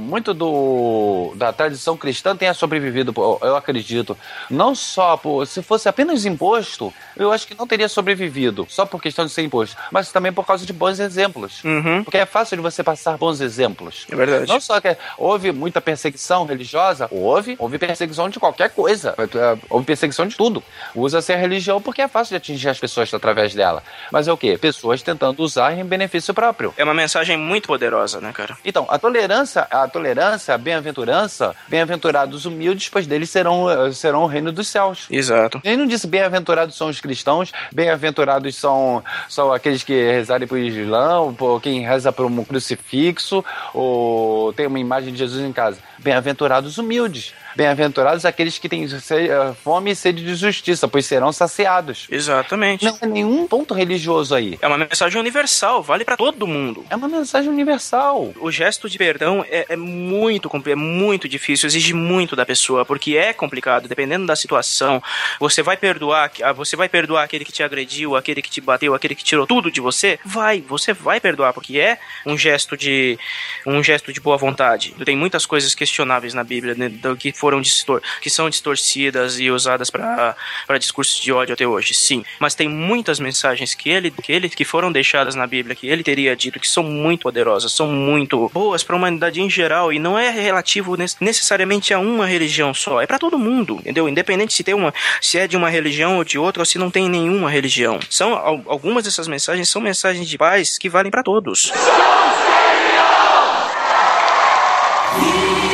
S4: muito do, da tradição cristã tenha sobrevivido. Eu acredito. Não só por. Se fosse apenas imposto, eu acho que não teria sobrevivido. Só por questão de ser imposto. Mas também por causa de bons exemplos. Porque é fácil de você passar bons exemplos.
S3: É verdade.
S4: Não só que houve muita perseguição religiosa, houve, houve perseguição de qualquer coisa. É, Houve perseguição de tudo. Usa-se a religião porque é fácil de atingir as pessoas através dela. Mas é o quê? Pessoas tentando usar em benefício próprio.
S3: É uma mensagem muito poderosa, né, cara?
S4: Então, a tolerância, a tolerância, a bem-aventurança, bem-aventurados humildes, pois deles serão, eh, serão o reino dos céus.
S3: Exato.
S4: Ele não disse bem-aventurados são os cristãos, bem-aventurados são, são aqueles que rezarem por Islã, por quem reza por um crucifixo, ou tem uma imagem de Jesus em casa. Bem-aventurados humildes. Bem-aventurados aqueles que têm eh, fome e sede de justiça, pois serão saciados.
S3: Exatamente.
S4: Não é nenhum ponto religioso aí.
S3: É uma mensagem universal, vale pra todo mundo.
S4: É uma mensagem universal.
S3: O gesto de perdão é, é muito é muito difícil, exige muito da pessoa, porque é complicado, dependendo da situação. Você vai perdoar, ah, você vai perdoar aquele que te agrediu, aquele que te bateu, aquele que tirou tudo de você? Vai, você vai perdoar, porque é um gesto de um gesto de boa vontade. Tem muitas coisas questionáveis na Bíblia né, do que foram distor que são distorcidas e usadas para discursos de ódio até hoje, sim. Mas tem muitas mensagens que ele que ele que foram deixadas na Bíblia que ele teria dito que são muito poderosas, são muito boas para a humanidade em geral e não é relativo ne- necessariamente a uma religião só, é para todo mundo, entendeu? Independente se tem uma se é de uma religião ou de outra ou se não tem nenhuma religião. São al- algumas dessas mensagens são mensagens de paz que valem para todos.
S14: Vitória,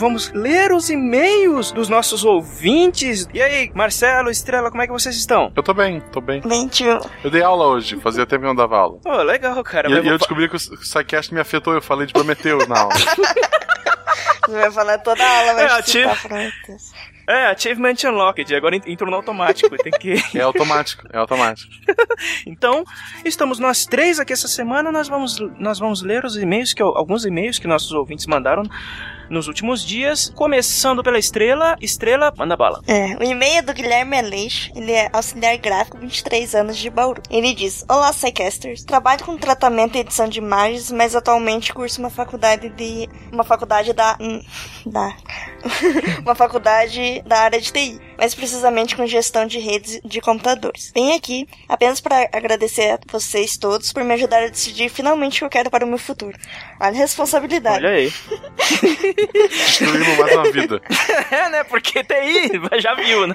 S3: galera, vamos ler os e-mails dos nossos ouvintes. E aí, Marcelo, Estrela, como é que vocês estão?
S8: Eu tô bem, tô bem.
S15: Bem, tio.
S8: Eu dei aula hoje, fazia tempo que eu não dava aula.
S3: Pô, legal, cara.
S8: E, eu
S3: vou-
S8: descobri que o Psycast me afetou, eu falei de Prometheus na aula.
S15: Você vai falar toda a aula, vai
S3: É.
S15: Prometheus.
S3: É, Achievement Unlocked, agora en- entrou no automático, tem que...
S8: É automático, é automático.
S3: Então, estamos nós três aqui essa semana, nós vamos, nós vamos ler os e-mails, que alguns e-mails que nossos ouvintes mandaram nos últimos dias, começando pela Estrela. Estrela, manda bala.
S15: É, o e-mail é do Guilherme Aleixo, ele é auxiliar gráfico, 23 anos de Bauru. Ele diz: Olá, Psycasters. Trabalho com tratamento e edição de imagens, mas atualmente curso uma faculdade de. uma faculdade da. hum, da. uma faculdade da área de TI, mais precisamente com gestão de redes de computadores. Vim aqui apenas para agradecer a vocês todos por me ajudar a decidir finalmente o que eu quero para o meu futuro. Olha a responsabilidade.
S3: Olha aí.
S8: Destruímos mais uma vida.
S3: é, né? Porque TI já viu, né?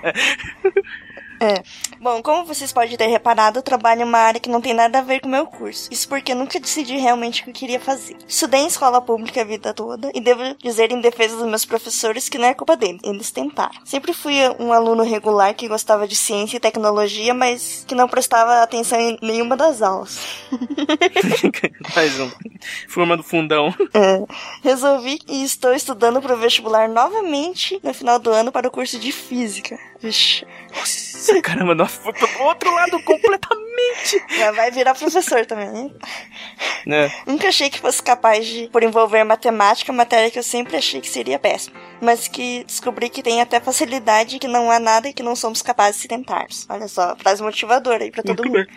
S15: É. Bom, como vocês podem ter reparado, eu trabalho em uma área que não tem nada a ver com o meu curso. Isso porque eu nunca decidi realmente o que eu queria fazer. Estudei em escola pública a vida toda e devo dizer em defesa dos meus professores que não é culpa deles. Eles tentaram. Sempre fui um aluno regular que gostava de ciência e tecnologia, mas que não prestava atenção em nenhuma das aulas.
S3: Mais um. Forma do fundão.
S15: É. Resolvi e estou estudando para o vestibular novamente no final do ano para o curso de física. Vixe.
S3: Nossa, caramba, nós foi pro outro lado completamente.
S15: Já vai virar professor também, né?
S3: Né?
S15: Nunca achei que fosse capaz de, por envolver matemática, matéria que eu sempre achei que seria péssima. Mas que descobri que tem até facilidade, que não há nada que não somos capazes de tentarmos. Olha só, frase motivadora aí pra todo mundo.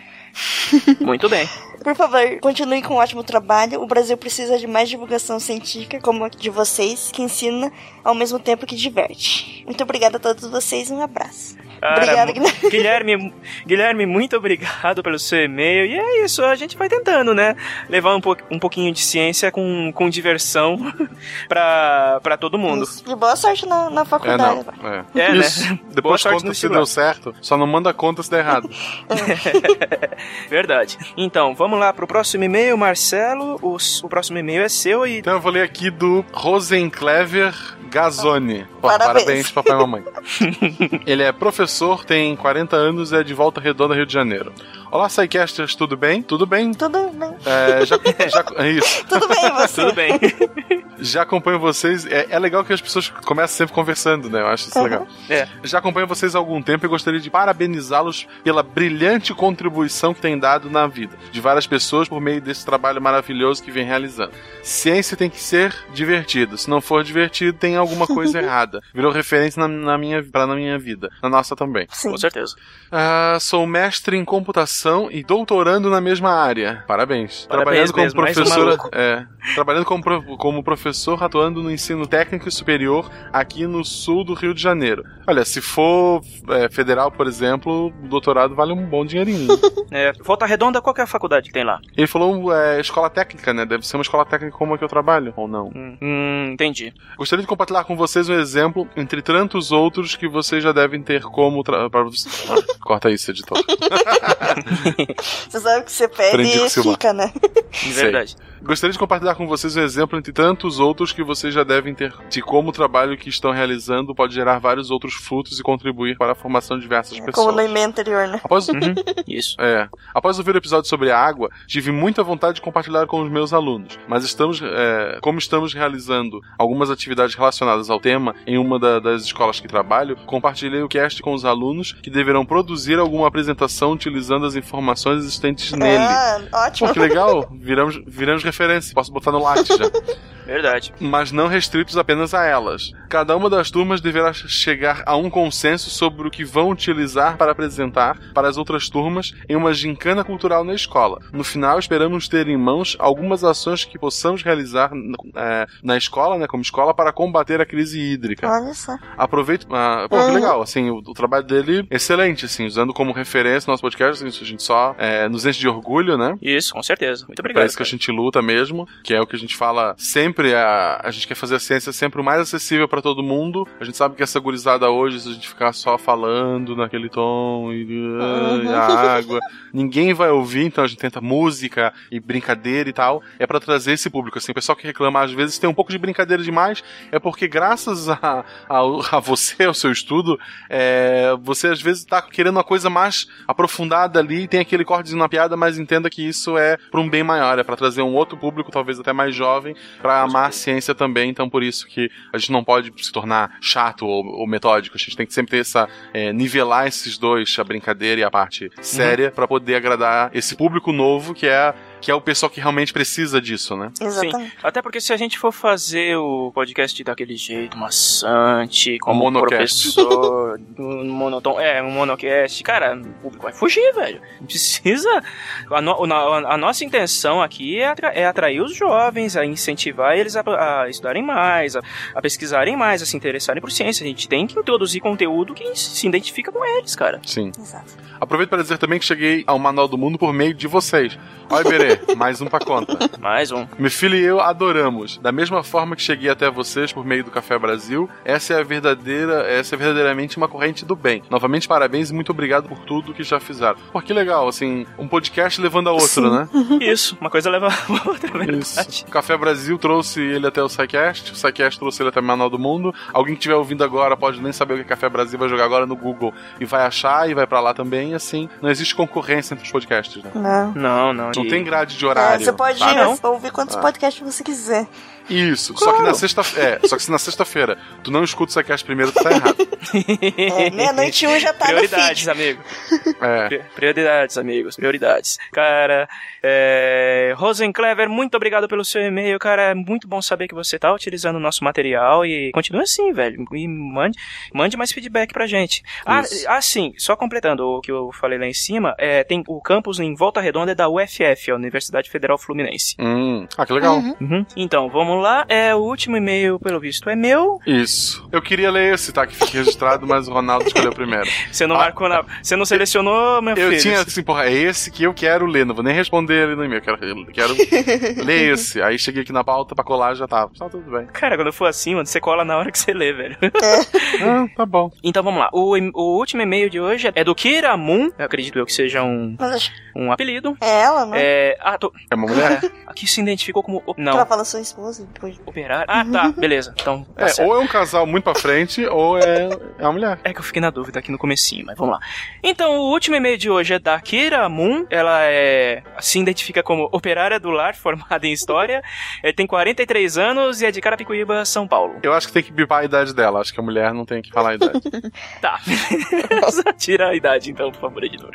S3: Muito bem.
S15: Por favor, continue com um ótimo trabalho. O Brasil precisa de mais divulgação científica, como a de vocês, que ensina ao mesmo tempo que diverte. Muito obrigada a todos vocês e um abraço.
S3: Cara,
S15: Obrigada,
S3: Guilherme, Guilherme, muito obrigado pelo seu e-mail. E é isso, a gente vai tentando, né? Levar um, po um pouquinho de ciência com, com diversão pra, pra todo mundo.
S15: E boa sorte na, na
S8: É,
S15: faculdade.
S8: não. É.
S3: É, né?
S8: Isso.
S3: Boa
S8: Depois
S3: sorte
S8: conta se deu certo. Só não manda conta se der errado.
S3: Verdade. Então, vamos lá pro próximo e-mail, Marcelo. O, o próximo e-mail é seu e.
S8: Então eu vou ler aqui do Rosenclever Gazzoni. Pô,
S3: Parabéns.
S8: parabéns, papai e mamãe. Ele é professor, tem 40 anos e é de Volta Redonda, Rio de Janeiro. Olá, Psycasters, tudo bem? Tudo bem?
S15: Tudo bem.
S8: É, já, já, é isso.
S15: Tudo bem, você?
S3: Tudo bem.
S8: Já acompanho vocês. É, é legal que as pessoas começam sempre conversando, né? Eu acho isso
S3: Uhum.
S8: legal.
S3: É.
S8: Já acompanho vocês há algum tempo e gostaria de parabenizá-los pela brilhante contribuição que têm dado na vida de várias pessoas por meio desse trabalho maravilhoso que vem realizando. Ciência tem que ser divertido. Se não for divertido, tem alguma coisa errada. Virou referência na, na minha, pra, na minha vida. Na nossa também.
S3: Com certeza.
S8: Ah, sou mestre em computação e doutorando na mesma área. Parabéns.
S3: Parabéns
S8: trabalhando como
S3: mesmo, um
S8: professora, é, trabalhando como, como professor, atuando no ensino técnico e superior aqui no sul do Rio de Janeiro. Olha, se for é, federal, por exemplo, o doutorado vale um bom dinheirinho.
S3: É, Volta Redonda, qual é a faculdade que tem lá?
S8: Ele falou é, escola técnica, né? Deve ser uma escola técnica como a que eu trabalho, ou não?
S3: Hum, entendi.
S8: Gostaria de compartilhar com vocês um exemplo entre tantos outros que vocês já devem ter como. Tra... pra- Corta isso, editor.
S15: Você sabe que você pede e fica, né?
S3: Verdade.
S8: Gostaria de compartilhar com vocês um exemplo entre tantos outros que vocês já devem ter de como o trabalho que estão realizando pode gerar vários outros frutos e contribuir para a formação de diversas
S15: Como
S8: pessoas.
S15: no e-mail anterior, né?
S8: Após,
S3: Isso.
S8: É. Após ouvir o episódio sobre a água, tive muita vontade de compartilhar com os meus alunos. Mas estamos, é, como estamos realizando algumas atividades relacionadas ao tema em uma da- das escolas que trabalho, compartilhei o cast com os alunos que deverão produzir alguma apresentação utilizando as informações existentes nele.
S15: Ah, ótimo.
S8: Pô, que legal! Viramos, viramos referência. Posso botar no latte já.
S3: Verdade.
S8: Mas não restritos apenas a elas. Cada uma das turmas deverá chegar a um consenso sobre o que vão utilizar para apresentar para as outras turmas em uma gincana cultural na escola. No final, esperamos ter em mãos algumas ações que possamos realizar é, na escola, né, como escola, para combater a crise hídrica.
S15: Olha só.
S8: Aproveito. ah, pô, que
S15: Uhum.
S8: legal. Assim, o, o trabalho dele excelente, assim, usando como referência nosso podcast, assim, a gente só é, nos enche de orgulho, né?
S3: Isso, com certeza. Muito obrigado.
S8: pra isso que a gente luta mesmo, que é o que a gente fala sempre, a, a gente quer fazer a ciência sempre o mais acessível pra todo mundo. A gente sabe que essa gurizada hoje, se a gente ficar só falando naquele tom e, e a água, ninguém vai ouvir, então a gente tenta música e brincadeira e tal, é pra trazer esse público, assim, o pessoal que reclama às vezes tem um pouco de brincadeira demais, é porque graças a, a, a você, ao seu estudo, é, você às vezes tá querendo uma coisa mais aprofundada ali, tem aquele cortezinho na piada, mas entenda que isso é pra um bem maior, é pra trazer um outro público, talvez até mais jovem, pra amar a ciência também, então por isso que a gente não pode se tornar chato ou, ou metódico, a gente tem que sempre ter essa, é, nivelar esses dois, a brincadeira e a parte séria, pra poder agradar esse público novo que é, que é o pessoal que realmente precisa disso, né?
S3: Sim. Até porque se a gente for fazer o podcast daquele jeito maçante, como
S8: Um monocast.
S3: professor, um monotom, é, um monocast, cara, o público vai fugir, velho. Precisa. A, no- a- a nossa intenção aqui é, atra- é atrair os jovens, a incentivar eles a, a estudarem mais, a, a pesquisarem mais, a se interessarem por ciência. A gente tem que introduzir conteúdo que se identifica com eles, cara.
S8: Sim. Aproveito para dizer também que cheguei ao Manual do Mundo por meio de vocês. Olha, Berê, mais um pra conta.
S3: Mais um.
S8: Meu filho e eu adoramos. Da mesma forma que cheguei até vocês por meio do Café Brasil, essa é a verdadeira, essa é verdadeiramente uma corrente do bem. Novamente, parabéns e muito obrigado por tudo que já fizeram. Pô, que legal, assim, um podcast levando a outro, né?
S3: Isso, uma coisa leva a outra, é verdade.
S8: Isso. O Café Brasil trouxe ele até o SciCast, o SciCast trouxe ele até o Manual do Mundo. Alguém que estiver ouvindo agora pode nem saber o que é Café Brasil, vai jogar agora no Google e vai achar e vai pra lá também. Assim, não existe concorrência entre os podcasts, né?
S15: Não.
S3: Não, não.
S8: Não
S3: e-
S8: tem grade de
S15: É,
S8: horário.
S15: você pode
S8: sabe?
S15: ouvir quantos
S8: Ah.
S15: podcasts você quiser.
S8: Isso, só que na sexta é, só que se na sexta-feira tu não escuta o Psycast primeiro, tu tá errado.
S15: É, meia-noite e um já tá no
S3: Prioridades,
S15: feed.
S3: amigo.
S8: É.
S3: Pri- Prioridades, amigos. Prioridades. Cara, é... Rosenclever, muito obrigado pelo seu e-mail, cara. É muito bom saber que você tá utilizando o nosso material e continue assim, velho. E mande, mande mais feedback pra gente. Ah,
S8: Isso.
S3: ah, sim, só completando o que eu falei lá em cima, é, tem o campus em Volta Redonda é da UFF, a Universidade Federal Fluminense.
S8: Hum. Ah, que legal.
S3: Uhum. Então, vamos lá. É, o último e-mail, pelo visto, é meu.
S8: Isso. Eu queria ler esse, tá? Que fique registrado, mas o Ronaldo escolheu primeiro.
S3: Você não marcou na. Você não selecionou, meu
S8: Ah. Eu
S3: filho.
S8: tinha assim, porra, é esse que eu quero ler, não vou nem responder ali no e-mail, quero, quero ler esse. Aí cheguei aqui na pauta pra colar já tava. Tá tudo bem.
S3: Cara, quando for assim, mano, você cola na hora que você lê, velho.
S8: Ah, tá bom.
S3: Então vamos lá. O, o último e-mail de hoje é do Kira Moon. Eu acredito eu que seja um, um apelido.
S15: é ela, não é?
S3: É. Ah, tô.
S8: É uma mulher?
S3: É, aqui se identificou como. o-
S15: Que ela
S3: Não,
S15: fala sua esposa. Depois.
S3: operário. Ah, tá, beleza. Então. Tá
S8: É,
S3: certo.
S8: ou é um casal muito pra frente, ou é, é uma mulher.
S3: É que eu fiquei na dúvida aqui no comecinho, mas vamos lá. Então, o último e-mail de hoje é da Kira Moon. Ela é se identifica como operária do lar, formada em História. É, tem 43 anos e é de Carapicuíba, São Paulo.
S8: Eu acho que tem que bipar a idade dela. Acho que a mulher não tem que falar a idade.
S3: Tá. Tira a idade, então, por favor, editor.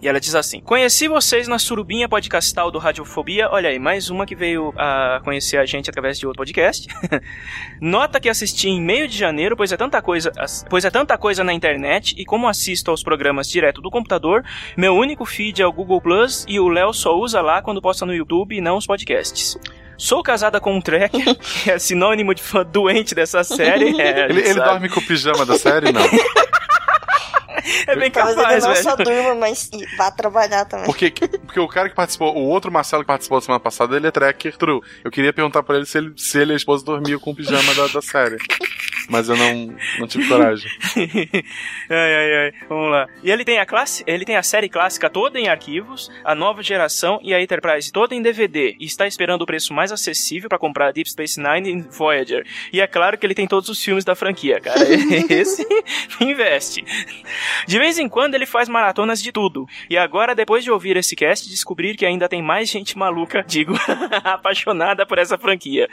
S3: E ela diz assim: Conheci vocês na surubinha podcastal do Radiofobia. Olha aí, mais uma que veio a conhecer a gente através de outro podcast. Nota que assisti em meio de janeiro, pois é tanta coisa, pois é tanta coisa na internet e como assisto aos programas direto do computador, meu único feed é o Google Plus e o Léo só usa lá quando posta no YouTube e não os podcasts. Sou casada com um tracker, que é sinônimo de fã doente dessa série. É,
S8: ele ele dorme com o pijama da série? Não.
S3: É bem
S15: Talvez
S3: capaz,
S15: ele não
S3: velho.
S15: só durma, mas vá trabalhar também.
S8: Porque, porque o cara que participou, o outro Marcelo que participou da semana passada, ele é tracker true. Eu queria perguntar pra ele se ele, se ele e a esposa dormiam com o pijama da, da série. Mas eu não, não tive coragem.
S3: ai, ai, ai. Vamos lá. E ele tem a classe, ele tem a série clássica toda em arquivos, a nova geração e a Enterprise toda em DVD. E está esperando o preço mais acessível para comprar Deep Space Nine e Voyager. E é claro que ele tem todos os filmes da franquia, cara. Esse investe. De vez em quando ele faz maratonas de tudo. E agora, depois de ouvir esse cast, descobrir que ainda tem mais gente maluca, digo, apaixonada por essa franquia.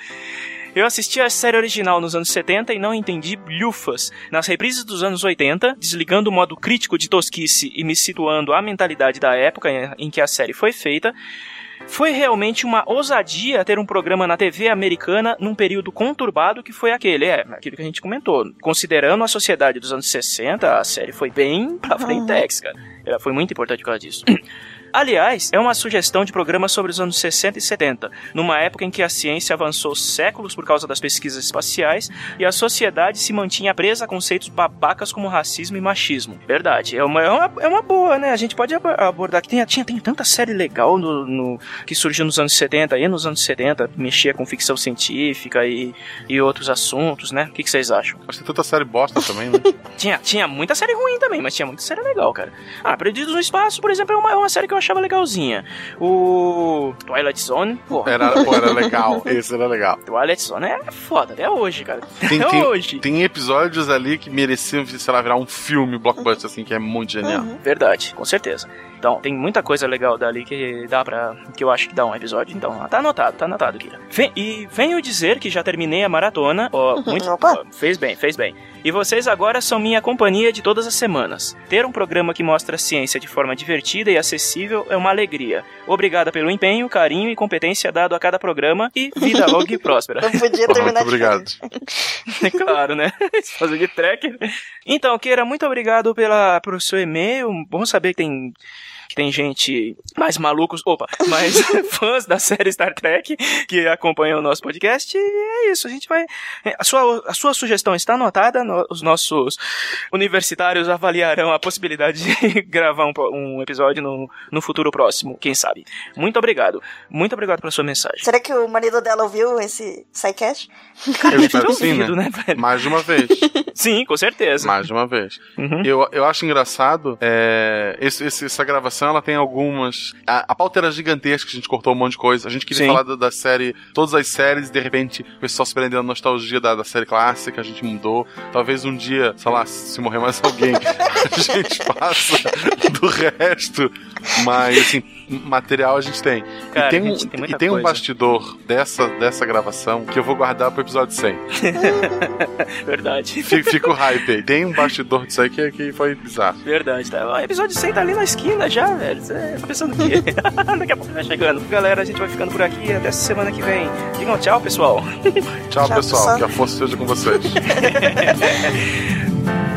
S3: Eu assisti a série original nos anos 70 e não entendi lufas. Nas reprises dos anos 80, desligando o modo crítico de tosquice e me situando à mentalidade da época em que a série foi feita, foi realmente uma ousadia ter um programa na TV americana num período conturbado que foi aquele, é, aquilo que a gente comentou. Considerando a sociedade dos anos 60, a série foi bem pra frentex, cara. Ela foi muito importante por causa disso. Aliás, é uma sugestão de programa sobre os anos 60 e 70, numa época em que a ciência avançou séculos por causa das pesquisas espaciais e a sociedade se mantinha presa a conceitos babacas como racismo e machismo. Verdade, é uma, é uma, é uma boa, né? A gente pode ab- abordar que tem, tinha, tem tanta série legal no, no- que surgiu nos anos 70 e nos anos 70, mexia com ficção científica e, e outros assuntos, né? O que, que vocês acham?
S8: Mas tem tanta série bosta também, né?
S3: Tinha, tinha muita série ruim também, mas tinha muita série legal, cara. Ah, Perdidos no Espaço, por exemplo, é uma, é uma série que eu achava legalzinha. O Twilight Zone, porra.
S8: Era, pô, era legal. Esse era legal.
S3: Twilight Zone é foda, até hoje, cara.
S8: Tem,
S3: até
S8: tem,
S3: hoje.
S8: tem episódios ali que mereciam, sei lá, virar um filme blockbuster, assim, que é muito genial.
S3: Verdade, com certeza. Então, tem muita coisa legal dali que dá pra. que eu acho que dá um episódio. Então, tá anotado, tá anotado, Kira. Vem- e venho dizer que já terminei a maratona. Ó, muito. ó, fez bem, fez bem. E vocês agora são minha companhia de todas as semanas. Ter um programa que mostra a ciência de forma divertida e acessível é uma alegria. Obrigada pelo empenho, carinho e competência dado a cada programa e vida longa e próspera.
S15: Não podia terminar
S8: muito obrigado.
S3: É claro, né? Fazer de tracker. Então, Keira, muito obrigado pela, pelo seu e-mail. Bom saber que tem, tem gente mais malucos, opa, mais fãs da série Star Trek que acompanham o nosso podcast. E é isso, a gente vai. A sua, a sua sugestão está anotada, no- os nossos universitários avaliarão a possibilidade de gravar um, um episódio no, no futuro próximo, quem sabe. Muito obrigado. Muito obrigado pela sua mensagem.
S15: Será que o marido dela ouviu esse SciCast?
S8: Eu espero que sim,
S3: ouvido,
S8: né?
S3: né, velho?
S8: Mais de uma vez.
S3: Sim, com certeza.
S8: Mais de uma vez.
S3: Uhum.
S8: Eu, eu acho engraçado é, esse- esse- essa gravação ela tem algumas. A, a pauta era gigantesca, a gente cortou um monte de coisa. A gente queria
S3: Sim.
S8: falar da, da série, todas as séries, e de repente o pessoal se prendendo na nostalgia da, da série clássica, a gente mudou. Talvez um dia, sei lá, se morrer mais alguém, a gente passa do resto. Mas, assim, material a gente tem.
S3: Cara,
S8: e tem um,
S3: tem
S8: e tem um bastidor dessa, dessa gravação que eu vou guardar pro episódio 100.
S3: Verdade.
S8: Fica, fica o hype aí. Tem um bastidor disso aí que, que foi bizarro.
S3: Verdade, tá? O episódio 100 tá ali na esquina já, velho. Você tá pensando o quê? Daqui a pouco tá chegando. Galera, a gente vai ficando por aqui. Até semana que vem. Digam tchau, pessoal.
S8: Tchau, pessoal. Que a força esteja com vocês.